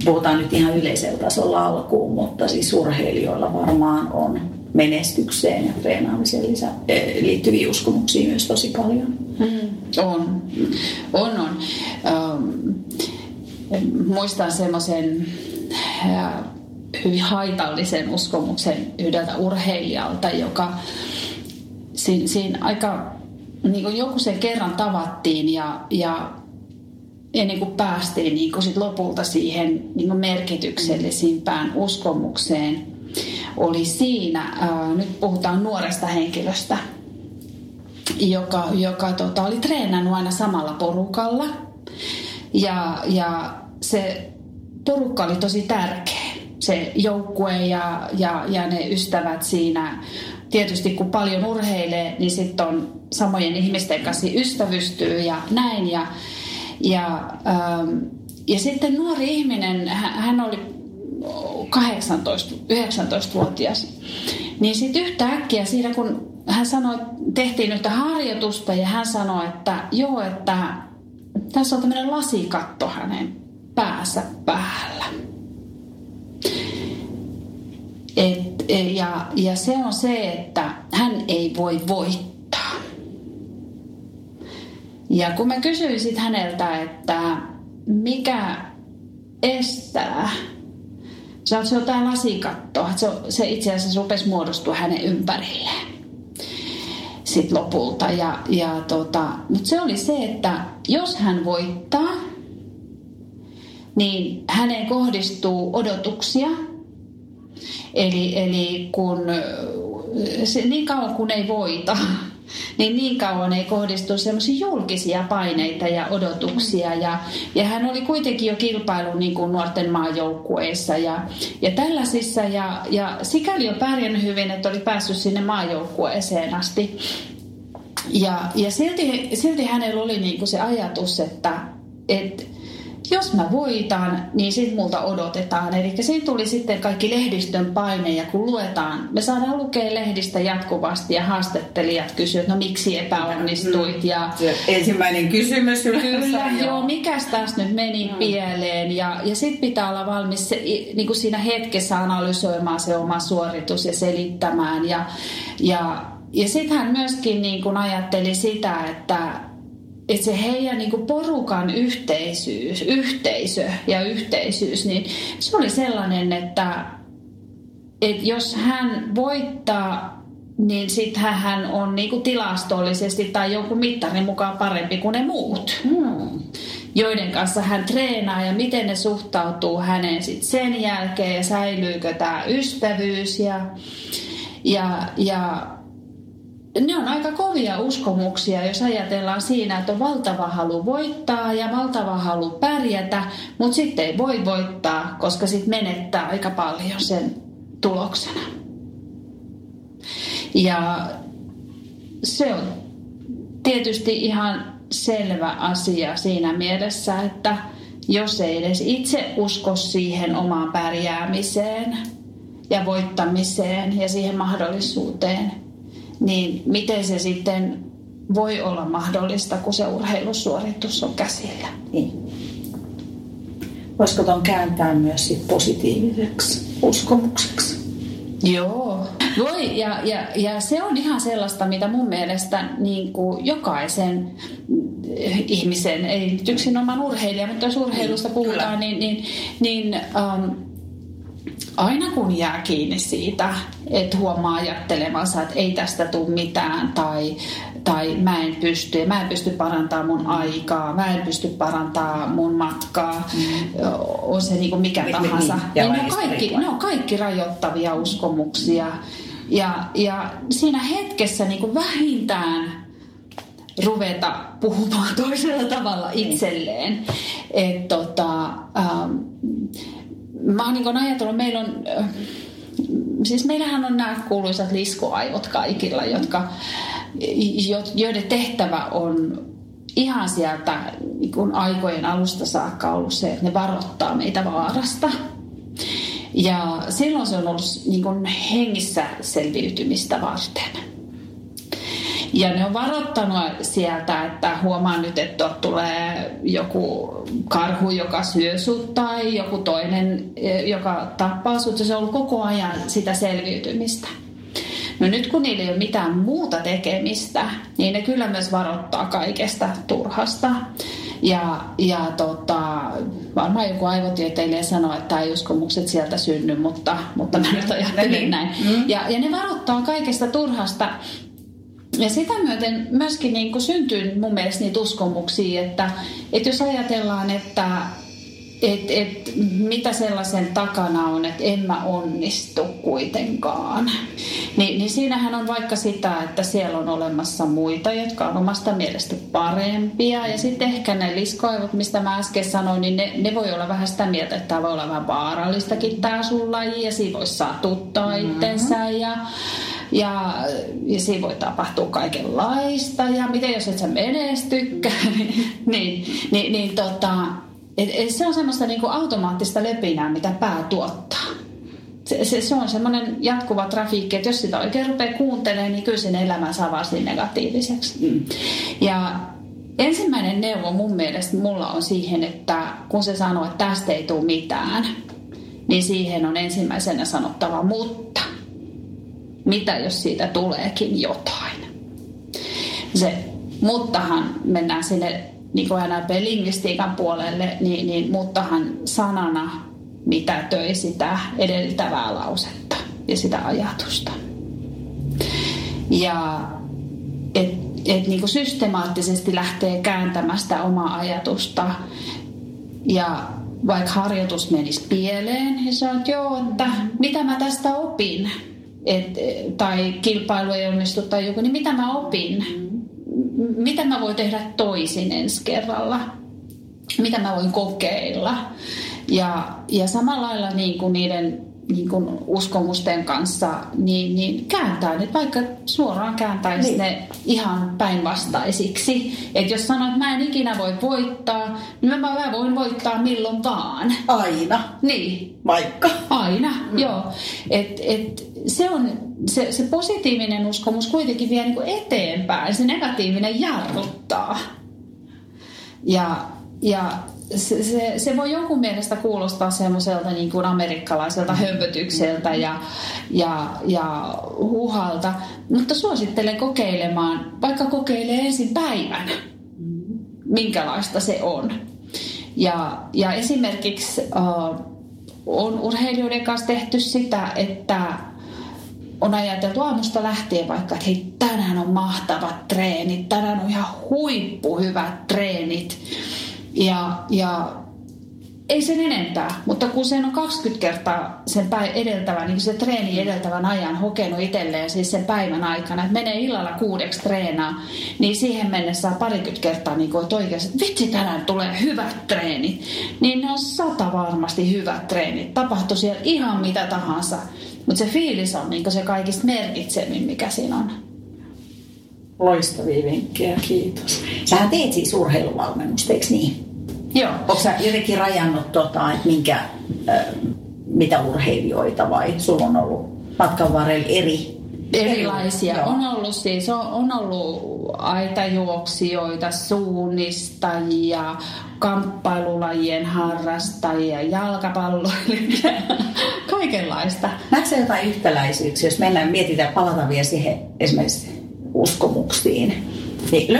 puhutaan nyt ihan yleisellä tasolla alkuun, mutta siis urheilijoilla varmaan on menestykseen ja treenaamiseen lisä, eh, liittyviä uskomuksia myös tosi paljon. Mm, on, on, on. Ähm, muistan semmoisen äh, hyvin haitallisen uskomuksen yhdeltä urheilijalta, joka siinä, siinä aika niin kuin joku sen kerran tavattiin ja, ja ennen kuin päästiin niin kuin sit lopulta siihen niin kuin merkityksellisimpään uskomukseen, oli siinä, ää, nyt puhutaan nuoresta henkilöstä, joka, joka tota, oli treenannut aina samalla porukalla. Ja, ja se porukka oli tosi tärkeä se joukkue ja, ja, ja ne ystävät siinä. Tietysti kun paljon urheilee, niin sitten on samojen ihmisten kanssa ystävystyy ja näin. Ja, ja, ähm, ja sitten nuori ihminen, hän oli 18, 19-vuotias, niin sitten yhtäkkiä siinä kun hän sanoi, tehtiin yhtä harjoitusta ja hän sanoi, että joo, että tässä on tämmöinen lasikatto hänen päässä päällä. Et, ja, ja se on se, että hän ei voi voittaa. Ja kun mä kysyin sitten häneltä, että mikä estää, se on, se on tämä lasikatto, se, se itse asiassa rupesi muodostua hänen ympärilleen sit lopulta. Ja, ja tota, mutta se oli se, että jos hän voittaa, niin häneen kohdistuu odotuksia. Eli, eli kun se, niin kauan kun ei voita, niin niin kauan ei kohdistu semmoisia julkisia paineita ja odotuksia. Ja, ja hän oli kuitenkin jo kilpailu niin kuin nuorten maajoukkueissa ja, ja tällaisissa. Ja, ja sikäli on pärjännyt hyvin, että oli päässyt sinne maajoukkueeseen asti. Ja, ja silti, silti hänellä oli niin kuin se ajatus, että, että jos mä voitan, niin sit multa odotetaan. Eli siinä tuli sitten kaikki lehdistön paine ja kun luetaan, me saadaan lukea lehdistä jatkuvasti ja haastattelijat kysyvät, no miksi epäonnistuit. Ja, ensimmäinen kysymys Kyllä, joo, joo mikäs tässä nyt meni mm. pieleen. Ja, ja sitten pitää olla valmis se, niin kuin siinä hetkessä analysoimaan se oma suoritus ja selittämään. Ja, ja, ja sitten hän myöskin niin kuin ajatteli sitä, että että se heidän niin porukan yhteisyys, yhteisö ja yhteisyys, niin se oli sellainen, että, että jos hän voittaa, niin sitten hän on niin kuin tilastollisesti tai jonkun mittarin mukaan parempi kuin ne muut. Hmm joiden kanssa hän treenaa ja miten ne suhtautuu häneen sit sen jälkeen ja säilyykö tämä ystävyys ja, ja, ja ne on aika kovia uskomuksia, jos ajatellaan siinä, että on valtava halu voittaa ja valtava halu pärjätä, mutta sitten ei voi voittaa, koska sitten menettää aika paljon sen tuloksena. Ja se on tietysti ihan selvä asia siinä mielessä, että jos ei edes itse usko siihen omaan pärjäämiseen ja voittamiseen ja siihen mahdollisuuteen – niin miten se sitten voi olla mahdollista, kun se urheilusuoritus on käsillä. Niin. Voisiko tuon kääntää myös sit positiiviseksi uskomukseksi? Joo, voi. Ja, ja, ja se on ihan sellaista, mitä mun mielestä niin kuin jokaisen ihmisen, ei nyt yksinomaan urheilija, mutta jos urheilusta puhutaan, niin, niin, niin um, aina kun jää kiinni siitä, että huomaa ajattelemansa, että ei tästä tule mitään tai, tai mä en pysty, mä en pysty parantamaan mun aikaa, mä en pysty parantamaan mun matkaa, mm. on se niin kuin mikä niin, tahansa. Niin, niin ne, on kaikki, ne on kaikki rajoittavia uskomuksia. Ja, ja siinä hetkessä niin kuin vähintään ruveta puhumaan *laughs* toisella tavalla itselleen. Et tota, ähm, mä oon niin ajatellut, meillä on, siis meillähän on nämä kuuluisat liskoaivot kaikilla, jotka, joiden tehtävä on ihan sieltä niin kuin aikojen alusta saakka ollut se, että ne varoittaa meitä vaarasta. Ja silloin se on ollut niin hengissä selviytymistä varten. Ja ne on varoittanut sieltä, että huomaa nyt, että tulee joku karhu, joka syö sut tai joku toinen, e, joka tappaa sut. Se on ollut koko ajan sitä selviytymistä. No nyt kun niillä ei ole mitään muuta tekemistä, niin ne kyllä myös varoittaa kaikesta turhasta. Ja, ja tota, varmaan joku aivotieteilijä sanoo, että ei uskomukset sieltä synny, mutta, mutta mä nyt ajattelin näin. Mm. Ja, ja ne varoittaa kaikesta turhasta ja sitä myöten myöskin niin kuin syntyy mun mielestä niitä uskomuksia, että, että jos ajatellaan, että, et, et, mitä sellaisen takana on, että en mä onnistu kuitenkaan. Ni, niin siinähän on vaikka sitä, että siellä on olemassa muita, jotka on omasta mielestä parempia. Ja sitten ehkä ne liskoivot, mistä mä äsken sanoin, niin ne, ne voi olla vähän sitä mieltä, että tämä voi olla vähän vaarallistakin tämä sun laji. Ja siinä voisi satuttaa mm-hmm. itsensä ja, ja, ja siinä voi tapahtua kaikenlaista. Ja miten jos et sä menestykään, niin, *laughs* niin, niin, niin tota, et, et se on semmoista niinku automaattista löpinää, mitä pää tuottaa. Se, se, se on semmoinen jatkuva trafiikki, että jos sitä oikein rupeaa kuuntelemaan, niin kyllä sen elämä saa varsin negatiiviseksi. Mm. Ja ensimmäinen neuvo mun mielestä mulla on siihen, että kun se sanoo, että tästä ei tule mitään, niin siihen on ensimmäisenä sanottava mutta. Mitä jos siitä tuleekin jotain? Se muttahan mennään sinne niin kuin aina lingvistiikan puolelle, niin, niin muttahan sanana mitä töi sitä edeltävää lausetta ja sitä ajatusta. Ja et, et niin kuin systemaattisesti lähtee kääntämään sitä omaa ajatusta ja vaikka harjoitus menisi pieleen, niin sanoo, että joo, että mitä mä tästä opin, et, tai kilpailu ei onnistu tai joku, niin mitä mä opin, mitä mä voin tehdä toisin ensi kerralla, mitä mä voin kokeilla. Ja, ja samalla lailla niin kuin niiden niin kuin uskomusten kanssa, niin, niin kääntää ne, vaikka suoraan kääntäisi niin. ne ihan päinvastaisiksi. Että jos sanoo, että mä en ikinä voi voittaa, niin mä, mä voin voittaa milloin vaan. Aina. Niin. Vaikka. Aina, mm. joo. Et, et, se on se, se positiivinen uskomus kuitenkin vie niin eteenpäin, se negatiivinen jarruttaa. Ja, ja se, se, se voi jonkun mielestä kuulostaa semmoiselta niin kuin amerikkalaiselta hömpötykseltä ja, ja, ja huhalta, mutta suosittelen kokeilemaan, vaikka kokeilee ensin päivän, minkälaista se on. Ja, ja esimerkiksi uh, on urheilijoiden kanssa tehty sitä, että on ajateltu aamusta lähtien vaikka, että hei, tänään on mahtavat treenit, tänään on ihan huippuhyvät treenit. Ja, ja ei sen enempää, mutta kun sen on 20 kertaa sen päivän edeltävän, niin se treeni edeltävän ajan hokenut itselleen siis sen päivän aikana, että menee illalla kuudeksi treenaa, niin siihen mennessä saa parikymmentä kertaa niin kuin, oikeasti, että vitsi tänään tulee hyvät treenit. Niin ne on sata varmasti hyvät treenit. Tapahtuu siellä ihan mitä tahansa. Mutta se fiilis on niin se kaikista merkitsemmin, mikä siinä on. Loistavia vinkkejä, kiitos. Sähän teet siis urheiluvalmennusta, eikö niin? Joo. Onko sä jotenkin rajannut, tota, että minkä, äh, mitä urheilijoita vai sulla on ollut matkan varrella eri Erilaisia. Joo. On ollut siis, on, on ollut aitajuoksijoita, suunnistajia, kamppailulajien harrastajia, jalkapalloilijia, *laughs* kaikenlaista. Näetkö jotain yhtäläisyyksiä, jos mennään, mietitään, palataan vielä siihen esimerkiksi uskomuksiin. Niin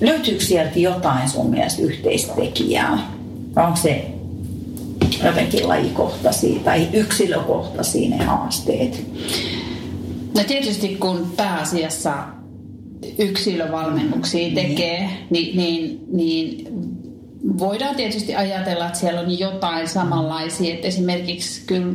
löytyykö sieltä jotain sun mielestä yhteistekijää? Vai onko se jotenkin lajikohtaisia tai yksilökohtaisia ne haasteet? No tietysti kun pääasiassa yksilövalmennuksia niin. tekee, niin, niin, niin voidaan tietysti ajatella, että siellä on jotain samanlaisia. Että esimerkiksi kyllä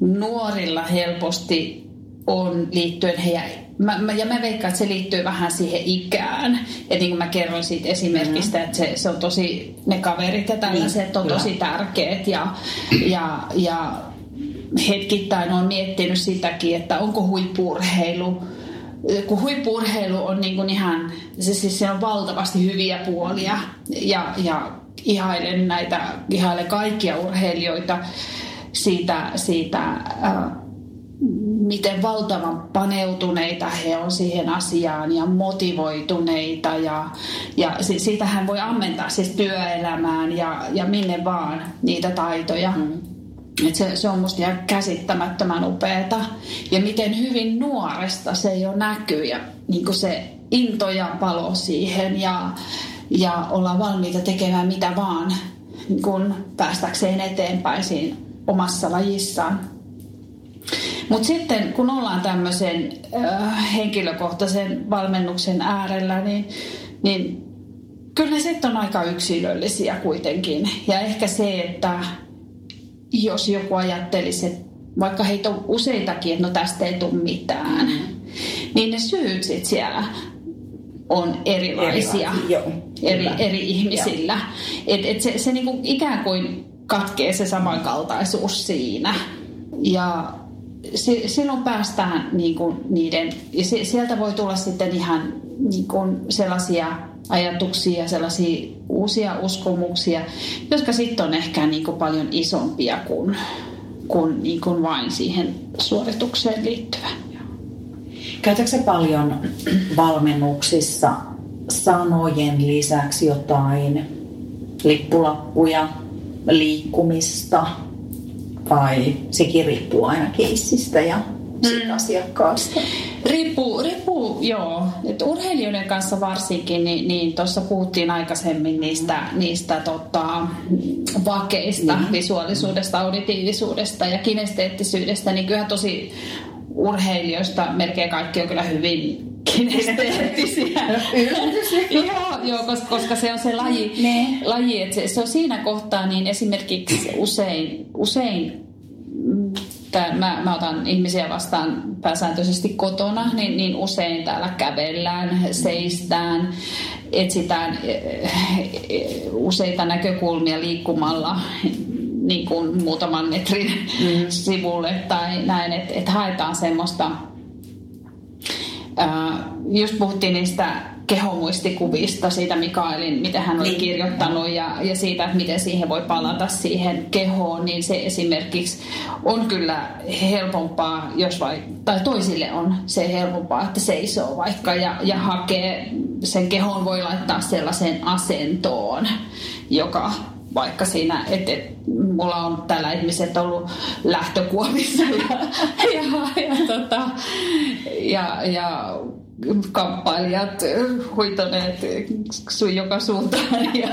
nuorilla helposti on liittyen heidän Mä, mä, ja mä veikkaan, että se liittyy vähän siihen ikään. Että niin kuin mä kerroin siitä esimerkistä, mm-hmm. että se, se on tosi, ne kaverit ja tällaiset niin, on tosi tärkeät. Ja, ja, ja hetkittäin on miettinyt sitäkin, että onko huippurheilu kun huippurheilu on niin kuin ihan, se, siis se on valtavasti hyviä puolia ja, ja ihailen näitä, ihailen kaikkia urheilijoita siitä, siitä äh, miten valtavan paneutuneita he on siihen asiaan ja motivoituneita ja, ja siitähän voi ammentaa siis työelämään ja, ja minne vaan niitä taitoja. Mm. Et se, se on musta ihan käsittämättömän upeeta. Ja miten hyvin nuoresta se jo näkyy ja niin se into ja palo siihen ja, ja olla valmiita tekemään mitä vaan kun päästäkseen eteenpäin siinä omassa lajissaan. Mutta sitten kun ollaan tämmöisen äh, henkilökohtaisen valmennuksen äärellä, niin, niin kyllä ne sitten on aika yksilöllisiä kuitenkin. Ja ehkä se, että jos joku ajattelisi, että vaikka heitä on useitakin, että no tästä ei tule mitään, mm. niin ne syyt sit siellä on erilaisia Joo, eri, eri ihmisillä. Et, et se se niinku ikään kuin katkee se samankaltaisuus siinä. Ja se, silloin päästään niinku niiden, ja se, sieltä voi tulla sitten ihan niinku sellaisia ajatuksia, sellaisia uusia uskomuksia, jotka sitten on ehkä niinku paljon isompia kuin, kuin, niinku vain siihen suoritukseen liittyvä. Käytätkö paljon valmennuksissa sanojen lisäksi jotain lippulappuja, liikkumista vai sekin riippuu aina keissistä ja Mm. asiakkaasta? Riippuu, riippuu joo. Et urheilijoiden kanssa varsinkin, niin, niin tuossa puhuttiin aikaisemmin niistä, niistä tota, vakeista, Niin. visuaalisuudesta, auditiivisuudesta ja kinesteettisyydestä, niin kyllähän tosi urheilijoista melkein kaikki on kyllä hyvin kinesteettisiä. Joo, joo koska, koska se on se laji, Ne. laji että se, se on siinä kohtaa, niin esimerkiksi usein, usein mm, tää, mä, mä otan ihmisiä vastaan pääsääntöisesti kotona, niin, niin usein täällä kävellään, seistään, etsitään eh, eh, useita näkökulmia liikkumalla niin kuin muutaman metrin mm. sivulle tai näin, että et haetaan semmoista just puhuttiin niistä kehomuistikuvista, siitä Mikaelin, mitä hän oli Niin. kirjoittanut ja, ja siitä, että miten siihen voi palata siihen kehoon, niin se esimerkiksi on kyllä helpompaa, jos vai, tai toisille on se helpompaa, että seisoo vaikka ja, ja hakee, sen kehon voi laittaa sellaiseen asentoon, joka vaikka siinä, että et, mulla on tällä ihmiset ollut lähtökuomissa ja, ja, ja, tota, ja, ja kamppailijat huitoneet sun joka suuntaan ja,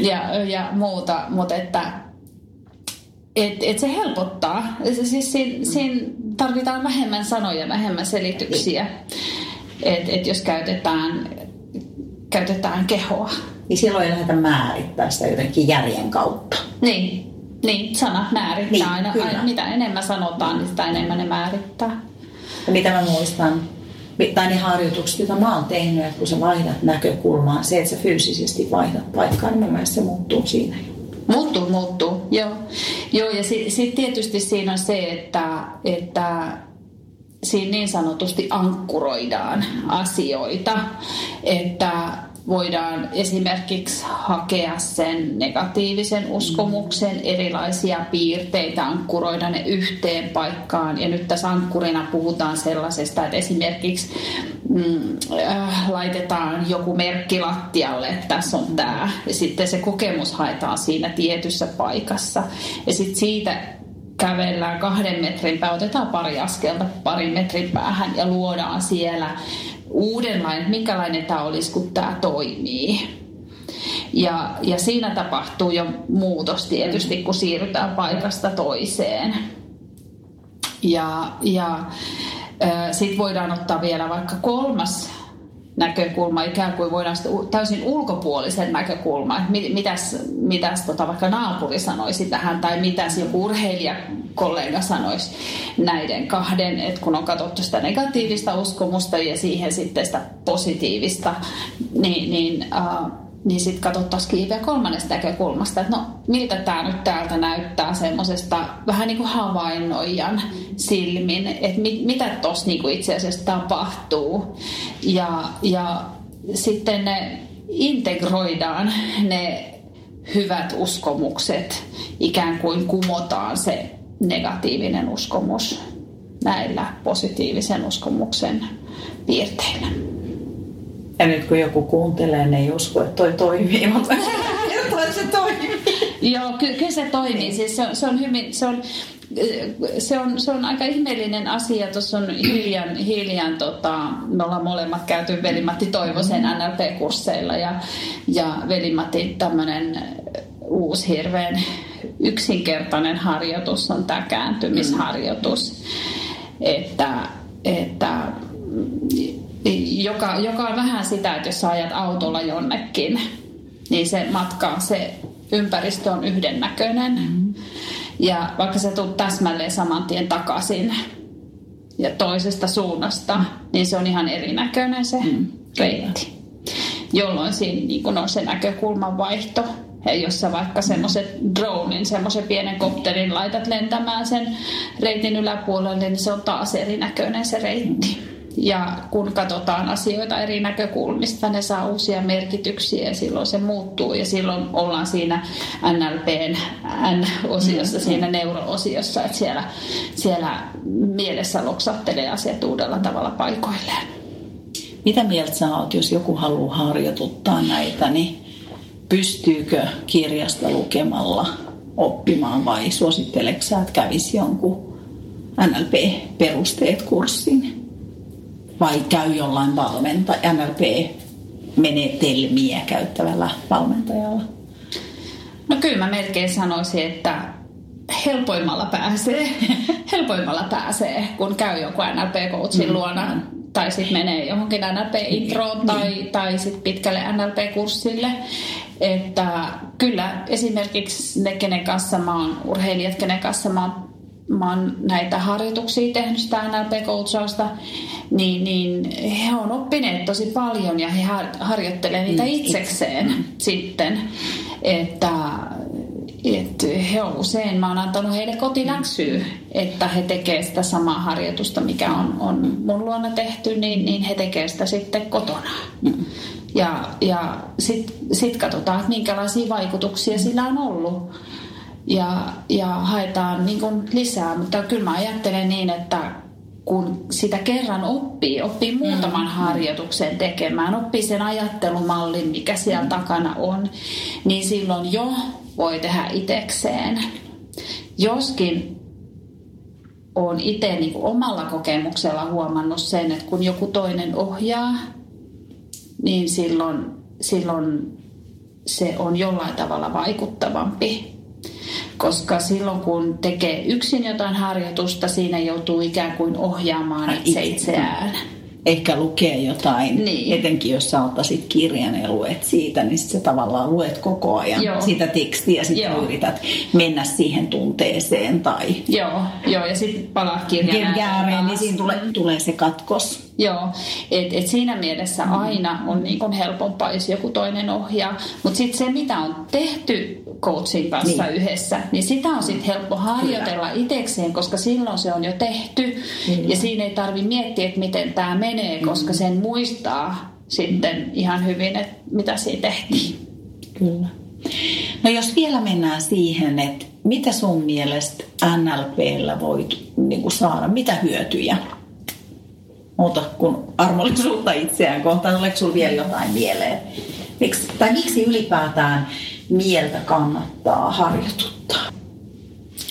ja, ja muuta, mutta että et, et se helpottaa. Se- Siis siinä, siinä tarvitaan vähemmän sanoja, vähemmän selityksiä. Et, et jos käytetään, käytetään kehoa. Niin silloin ei lähdetä määrittää sitä jotenkin järjen kautta. Niin, niin sanat määrittää Niin, aina, kyllä. aina. Mitä enemmän sanotaan, niin sitä enemmän ne määrittää. Ja mitä mä muistan, tai ne harjoitukset, joita mä oon tehnyt, että kun sä vaihdat näkökulmaa, se, että sä fyysisesti vaihdat paikkaa, niin mun mielestä se muuttuu siinä. Muuttuu, muuttuu, joo. joo ja sitten sit tietysti siinä on se, että, että siinä niin sanotusti ankkuroidaan asioita, että voidaan esimerkiksi hakea sen negatiivisen uskomuksen erilaisia piirteitä, ankkuroida ne yhteen paikkaan. Ja nyt tässä ankkurina puhutaan sellaisesta, että esimerkiksi mm, äh, laitetaan joku merkki lattialle, että tässä on tämä. Ja sitten se kokemus haetaan siinä tietyssä paikassa. Ja sitten siitä kävellään kahden metrin päähän, otetaan pari askelta parin metrin päähän ja luodaan siellä uudenlainen, minkälainen tämä olisi, kun tämä toimii. Ja, ja siinä tapahtuu jo muutos tietysti, kun siirrytään paikasta toiseen. Ja, ja sitten voidaan ottaa vielä vaikka kolmas näkökulma, ikään kuin voidaan täysin ulkopuolisen näkökulma, että mit, mitäs, mitäs tota vaikka naapuri sanoisi tähän, tai mitäs joku urheilijakollega sanoisi näiden kahden, että kun on katsottu sitä negatiivista uskomusta ja siihen sitten sitä positiivista, niin, niin äh, niin sitten katsottaisiin vielä kolmannesta näkökulmasta, että no miltä tämä nyt täältä näyttää semmoisesta vähän niin kuin havainnoijan silmin, että mit, mitä tuossa niin kuin itse asiassa tapahtuu. Ja, ja sitten ne integroidaan ne hyvät uskomukset, ikään kuin kumotaan se negatiivinen uskomus näillä positiivisen uskomuksen piirteillä. Ja nyt kun joku kuuntelee, ne ei usko, että toi toimii, *laughs* mutta se toimii. Joo, ky- kyllä se toimii. Siis se, on, se on hyvin, se on, se on, se on aika ihmeellinen asia. Tuossa on hiljan, hiljan tota, me ollaan molemmat käyty Veli-Matti Toivosen NLP-kursseilla ja, ja Veli-Matti tämmöinen uusi hirveän yksinkertainen harjoitus on tämä kääntymisharjoitus. Että, että joka, joka on vähän sitä, että jos sä ajat autolla jonnekin, niin se matka, se ympäristö on yhdennäköinen. Mm. Ja vaikka sä tulet täsmälleen saman tien takaisin ja toisesta suunnasta, niin se on ihan erinäköinen se mm. reitti. Jolloin siinä niin kun on se näkökulman vaihto. Ja jos sä vaikka semmoisen dronein, semmoisen pienen kopterin laitat lentämään sen reitin yläpuolelle, niin se on taas erinäköinen se reitti. Ja kun katsotaan asioita eri näkökulmista, ne saa uusia merkityksiä ja silloin se muuttuu. Ja silloin ollaan siinä NLPn N-osiossa, mm. siinä neuro-osiossa, että siellä, siellä mielessä loksattelee asiat uudella tavalla paikoilleen. Mitä mieltä sä oot, jos joku haluaa harjoituttaa näitä, niin pystyykö kirjasta lukemalla oppimaan vai suositteleksä, sä, että kävisi jonkun NLP-perusteet kurssin? Vai käy jollain valmenta, NLP-menetelmiä käyttävällä valmentajalla? No kyllä mä melkein sanoisin, että helpoimmalla pääsee, *laughs* helpoimmalla pääsee, kun käy joku NLP-coachin mm. luona tai sitten menee johonkin NLP-introon niin. tai, tai sitten pitkälle NLP-kurssille. Että kyllä esimerkiksi ne, kenen kanssa mä oon, urheilijat, kenen kanssa mä oon mä oon näitä harjoituksia tehnyt sitä NLP-coachausta, niin, niin he on oppineet tosi paljon ja he harjoittelevat niitä mm, itsekseen mm. sitten. Että, että he on usein, mä oon antanut heille kotiläksyä, että he tekevät sitä samaa harjoitusta, mikä on, on mun luona tehty, niin, niin he tekevät sitä sitten kotona. Mm. Ja, ja sitten sit katsotaan, että minkälaisia vaikutuksia sillä on ollut ja, ja haetaan niin kuin lisää. Mutta kyllä mä ajattelen niin, että kun sitä kerran oppii, oppii muutaman mm. harjoituksen tekemään, oppii sen ajattelumallin, mikä siellä mm. takana on, niin silloin jo voi tehdä itekseen. Joskin olen itse niin omalla kokemuksella huomannut sen, että kun joku toinen ohjaa, niin silloin, silloin se on jollain tavalla vaikuttavampi koska silloin kun tekee yksin jotain harjoitusta, siinä joutuu ikään kuin ohjaamaan itse itseään. Ehkä lukee jotain, niin. etenkin jos sä ottaisit kirjan ja luet siitä, niin sä tavallaan luet koko ajan joo. sitä tekstiä ja sitten yrität mennä siihen tunteeseen. Tai... Joo, joo ja sitten palaa kirjan ääreen, niin siinä tulee, tulee se katkos. Joo, et, et siinä mielessä mm. aina on niin kun helpompaa, jos joku toinen ohjaa. Mutta sitten se, mitä on tehty coachin kanssa niin. yhdessä, niin sitä on sitten helppo harjoitella itsekseen, koska silloin se on jo tehty. Kyllä. Ja siinä ei tarvi miettiä, että miten tämä menee, mm. koska sen muistaa sitten ihan hyvin, että mitä siinä tehtiin. Kyllä. No jos vielä mennään siihen, että mitä sun mielestä NLPllä voit niin saada, mitä hyötyjä muuta kuin armollisuutta itseään kohtaan. Oliko sinulla vielä jotain mieleen? Miksi, tai miksi ylipäätään mieltä kannattaa harjoituttaa?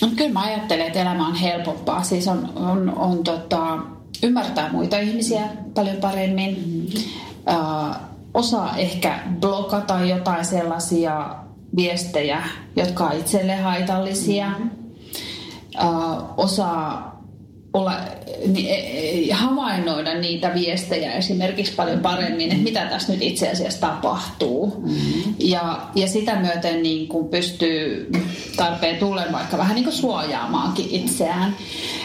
No, kyllä mä ajattelen, että elämä on helpompaa. Siis on, on, on tota, ymmärtää muita ihmisiä paljon paremmin. Mm-hmm. Uh, osaa ehkä blokata jotain sellaisia viestejä, jotka on itselle haitallisia. Mm-hmm. Uh, osaa olla, niin, havainnoida niitä viestejä esimerkiksi paljon paremmin, että mitä tässä nyt itse asiassa tapahtuu. Mm-hmm. Ja, ja sitä myöten niin kuin pystyy tarpeen tullen vaikka vähän niin kuin suojaamaankin itseään.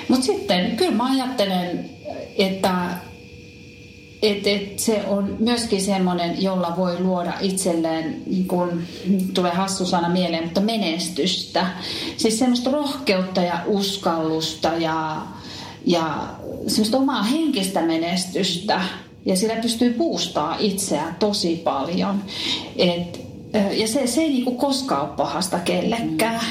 Mutta sitten kyllä mä ajattelen, että et, et se on myöskin semmoinen, jolla voi luoda itselleen, niin kun, tulee hassu sana mieleen, mutta menestystä. Siis semmoista rohkeutta ja uskallusta ja ja semmoista omaa henkistä menestystä ja sillä pystyy puustaa itseään tosi paljon. Et, ja se, se ei niinku koskaan ole pahasta kellekään.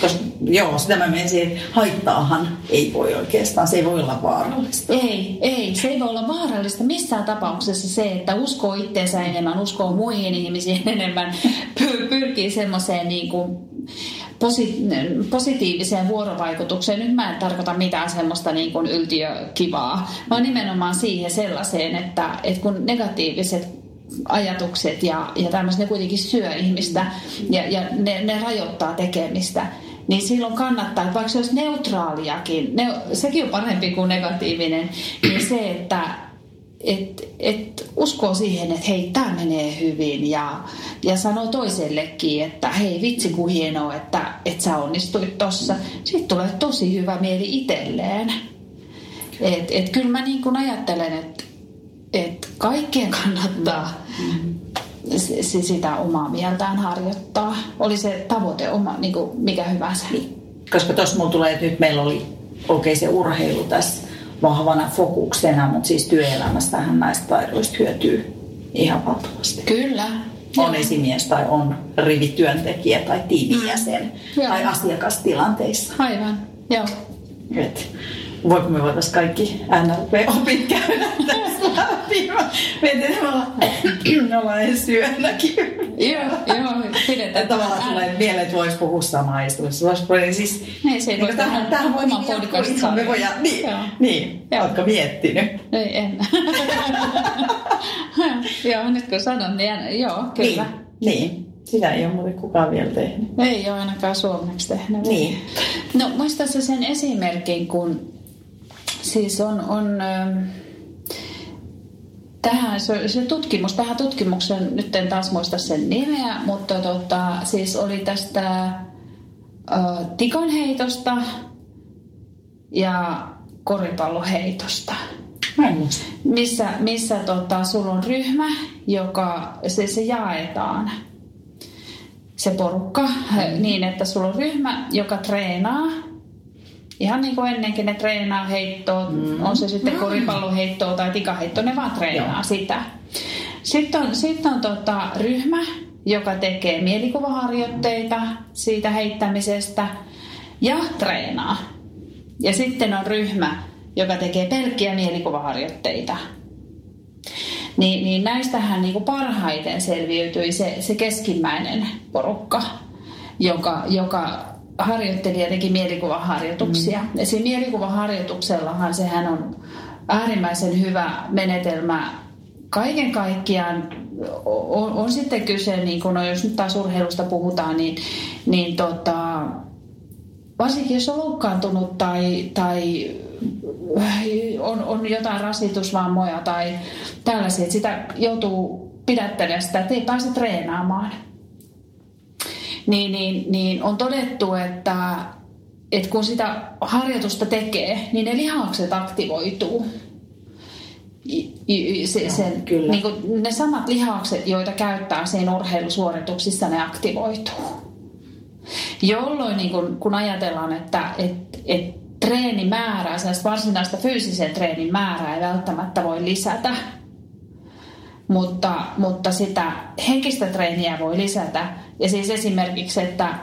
Koska, joo, sitä mä menisin, haittaahan ei voi oikeastaan, se ei voi olla vaarallista. Ei, ei, se ei voi olla vaarallista missään tapauksessa se, että uskoo itseensä enemmän, uskoo muihin ihmisiin *laughs* enemmän, pyrkii semmoiseen niin kuin, positiiviseen vuorovaikutukseen. Nyt mä en tarkoita mitään semmoista niin kuin yltiökivaa, vaan nimenomaan siihen sellaiseen, että, että kun negatiiviset ajatukset ja, ja tämmöiset, ne kuitenkin syö ihmistä ja, ja ne, ne rajoittaa tekemistä, niin silloin kannattaa, että vaikka se olisi neutraaliakin, ne, sekin on parempi kuin negatiivinen, niin se, että et, et uskoo siihen, että hei, tämä menee hyvin ja, ja sanoo toisellekin, että hei vitsi kun hienoa, että, että sä onnistuit tossa. Sitten tulee tosi hyvä mieli itselleen. Et, et kyllä mä niin kuin ajattelen, että et kaikkien kannattaa mm-hmm. sitä omaa mieltään harjoittaa. Oli se tavoite oma, niin mikä hyvänsä. Niin. Koska tuossa mulla tulee, että nyt meillä oli okei okay, se urheilu tässä vahvana fokuksena, mutta siis työelämästähän näistä taidoista hyötyy ihan valtavasti. Kyllä. On esimies tai on rivityöntekijä tai tiimijäsen mm. tai asiakastilanteissa. Aivan, joo. Et, voiko me voitaisiin kaikki NLP-opit käydä *laughs* tässä läpi? Että me ollaan edes syönnäkin. Joo, joo, pidetään. Tavallaan tulee mieleen, että voisi puhua samaa istumassa. Siis, niin, se ei voi tähän, tähän voi oman podcastin Me voidaan, niin, joo. niin. Joo. Oletko miettinyt? Ei, en. *laughs* joo, nyt kun sanon, niin joo, kyllä. Niin, niin. Sitä ei ole muuten kukaan vielä tehnyt. Ei ole ainakaan suomeksi tehnyt. Niin. No muistatko sen esimerkin, kun siis on, on ähm, tähän, se, se tutkimus, tähän tutkimukseen, nyt en taas muista sen nimeä, mutta tota, siis oli tästä äh, tikonheitosta ja koripalloheitosta. Missä, missä tota, sulla on ryhmä, joka se, se jaetaan se porukka mm. niin, että sulla on ryhmä, joka treenaa ihan niin kuin ennenkin ne treenaa heittoa, mm. on se sitten mm. koripalloheittoa tai tikaheittoa, ne vaan treenaa Joo. sitä. Sitten on, sitten on tota ryhmä, joka tekee mielikuvaharjoitteita siitä heittämisestä ja treenaa. Ja sitten on ryhmä, joka tekee pelkkiä mielikuvaharjoitteita. Niin, niin näistähän niin kuin parhaiten selviytyi se, se keskimmäinen porukka, joka, joka harjoittelija teki mielikuvaharjoituksia. Mm. Ja siinä mielikuvaharjoituksellahan sehän on äärimmäisen hyvä menetelmä kaiken kaikkiaan on, on sitten kyse, niin kun, no jos nyt taas urheilusta puhutaan, niin, niin tota, varsinkin jos on loukkaantunut tai, tai on, on jotain rasitusvammoja tai tällaisia, että sitä joutuu pidättelemään sitä, että ei pääse treenaamaan – niin, niin, niin on todettu, että, että kun sitä harjoitusta tekee, niin ne lihakset aktivoituu. Se, sen, Kyllä. Niin kuin ne samat lihakset, joita käyttää siinä urheilusuorituksissa, ne aktivoituu. Jolloin niin kun, kun ajatellaan, että et, et treenimäärää, varsinaista fyysisen treenin määrää ei välttämättä voi lisätä, mutta, mutta sitä henkistä treeniä voi lisätä. Ja siis esimerkiksi, että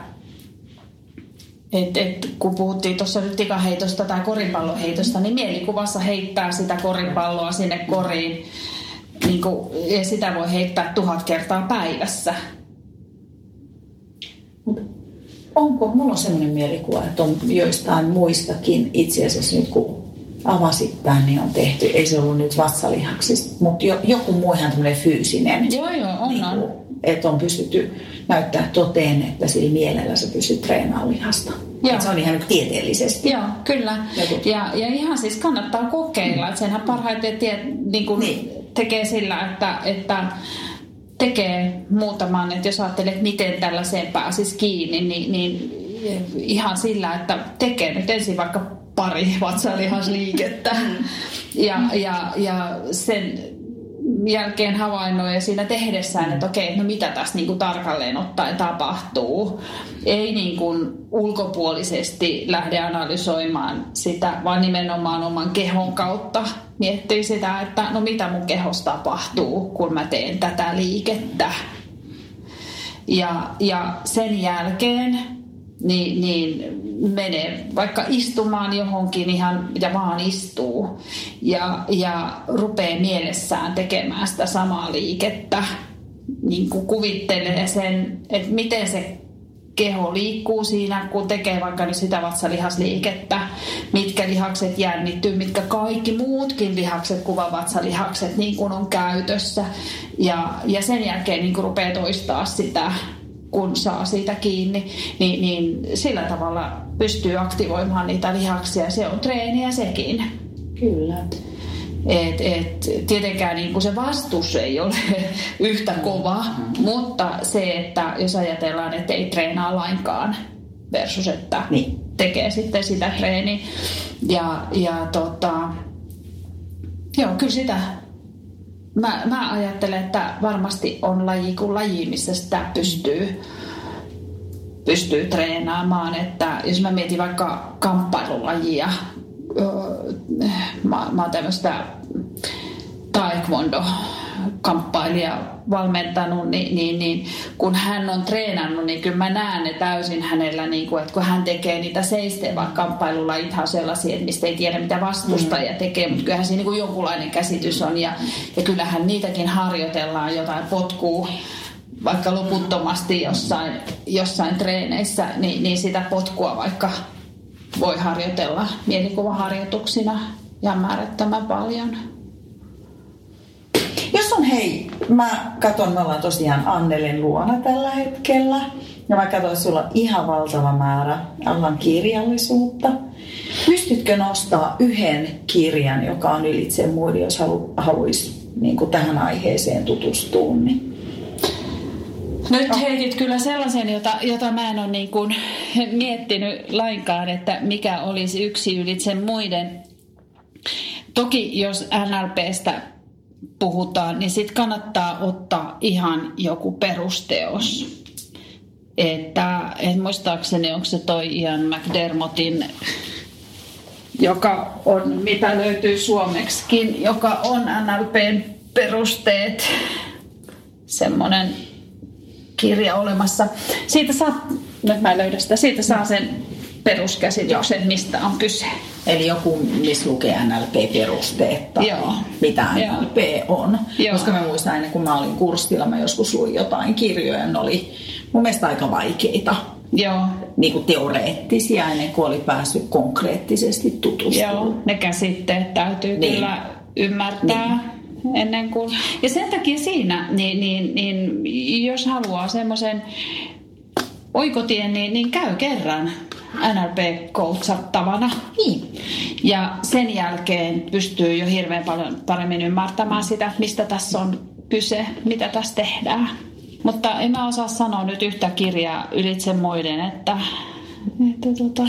et, et, kun puhuttiin tuossa nyt tikaheitosta tai koripalloheitosta, niin mielikuvassa heittää sitä koripalloa sinne koriin. Niin kuin, ja sitä voi heittää tuhat kertaa päivässä. onko, mulla on sellainen mielikuva, että on joistain muistakin itse asiassa kun avasit tämän, niin on tehty. Ei se ollut nyt vatsalihaksista, mutta jo, joku muu ihan tämmöinen fyysinen. Joo, joo, on, niin kuin, on. Että on pystytty näyttää toteen, että sillä mielellä sä pystyt treenaamaan lihasta. Joo. se on ihan nyt tieteellisesti. Joo, kyllä. Ja, ja ihan siis kannattaa kokeilla. Mm. Senhän parhaiten tie, niin kuin niin. tekee sillä, että, että tekee muutaman, että jos ajattelee, että miten tällaiseen pääsisi kiinni, niin, niin ihan sillä, että tekee nyt ensin vaikka pari vatsalihasliikettä. Mm. Ja, ja, ja sen jälkeen havainnoi ja siinä tehdessään, että okei, no mitä tässä niin kuin tarkalleen ottaen tapahtuu. Ei niin kuin ulkopuolisesti lähde analysoimaan sitä, vaan nimenomaan oman kehon kautta miettii sitä, että no mitä mun kehossa tapahtuu, kun mä teen tätä liikettä. Ja, ja sen jälkeen niin, niin menee vaikka istumaan johonkin ihan ja vaan istuu. Ja, ja rupeaa mielessään tekemään sitä samaa liikettä, niin kuin kuvittelee sen, että miten se keho liikkuu siinä, kun tekee vaikka nyt sitä vatsalihasliikettä, mitkä lihakset jännittyy, mitkä kaikki muutkin lihakset kuin vatsalihakset niin kuin on käytössä. Ja, ja sen jälkeen niin kuin rupeaa toistaa sitä kun saa siitä kiinni, niin, niin sillä tavalla pystyy aktivoimaan niitä lihaksia. Se on treeniä sekin. Kyllä. Et, et, tietenkään niin kuin se vastus ei ole *laughs* yhtä kova, mm. mutta se, että jos ajatellaan, että ei treenaa lainkaan versus, että niin. tekee sitten sitä treeniä. Ja, ja tota, joo, kyllä sitä mä, mä ajattelen, että varmasti on laji kuin laji, missä sitä pystyy, pystyy treenaamaan. Että jos mä mietin vaikka kamppailulajia, mä, mä oon tämmöistä taekwondo kamppailija valmentanut, niin, niin, niin kun hän on treenannut, niin kyllä mä näen ne täysin hänellä, niin kuin, että kun hän tekee niitä seisteen, vaikka kamppailulajithan on sellaisia, että mistä ei tiedä mitä vastustaja mm. tekee, mutta kyllähän siinä niin kuin jonkunlainen käsitys on ja, ja kyllähän niitäkin harjoitellaan jotain potkuu vaikka loputtomasti jossain, jossain treeneissä, niin, niin sitä potkua vaikka voi harjoitella mielikuvaharjoituksina ja määrättömän paljon. Hei, mä katson, me ollaan tosiaan Annelen luona tällä hetkellä. Ja mä katson, että sulla ihan valtava määrä alan kirjallisuutta. Pystytkö nostaa yhden kirjan, joka on ylitse muiden, jos halu, haluaisi niin kuin tähän aiheeseen tutustua? Niin. Nyt heitit kyllä sellaisen, jota, jota mä en ole niin kuin miettinyt lainkaan, että mikä olisi yksi ylitse muiden. Toki jos NLPstä puhutaan, niin sitten kannattaa ottaa ihan joku perusteos. Että, et muistaakseni onko se toi Ian McDermottin, joka on, mitä löytyy suomeksikin, joka on NLPn perusteet, semmoinen kirja olemassa. Siitä saa, nyt mä löydän sitä, siitä saa sen peruskäsityksen, mistä on kyse. Eli joku, missä lukee NLP-perusteet tai Joo. mitä NLP Joo. on. Joo. Koska mä muistan aina, kun mä olin kurssilla, mä joskus luin jotain kirjoja, ne oli mun mielestä aika vaikeita. Joo. Niin kuin teoreettisia ennen kuin oli päässyt konkreettisesti tutustumaan. Joo, ne käsitteet täytyy niin. kyllä ymmärtää. Niin. Ennen kuin... Ja sen takia siinä, niin, niin, niin jos haluaa semmoisen oikotien, niin, niin käy kerran NLP-koutsattavana. Niin. Ja sen jälkeen pystyy jo hirveän paljon paremmin ymmärtämään sitä, mistä tässä on kyse, mitä tässä tehdään. Mutta en mä osaa sanoa nyt yhtä kirjaa ylitse muiden, että, että tota...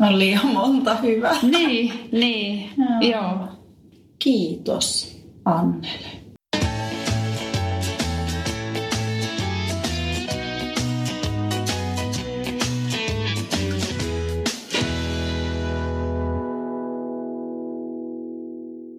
On liian monta hyvää. Niin, niin, joo. Kiitos Annelle.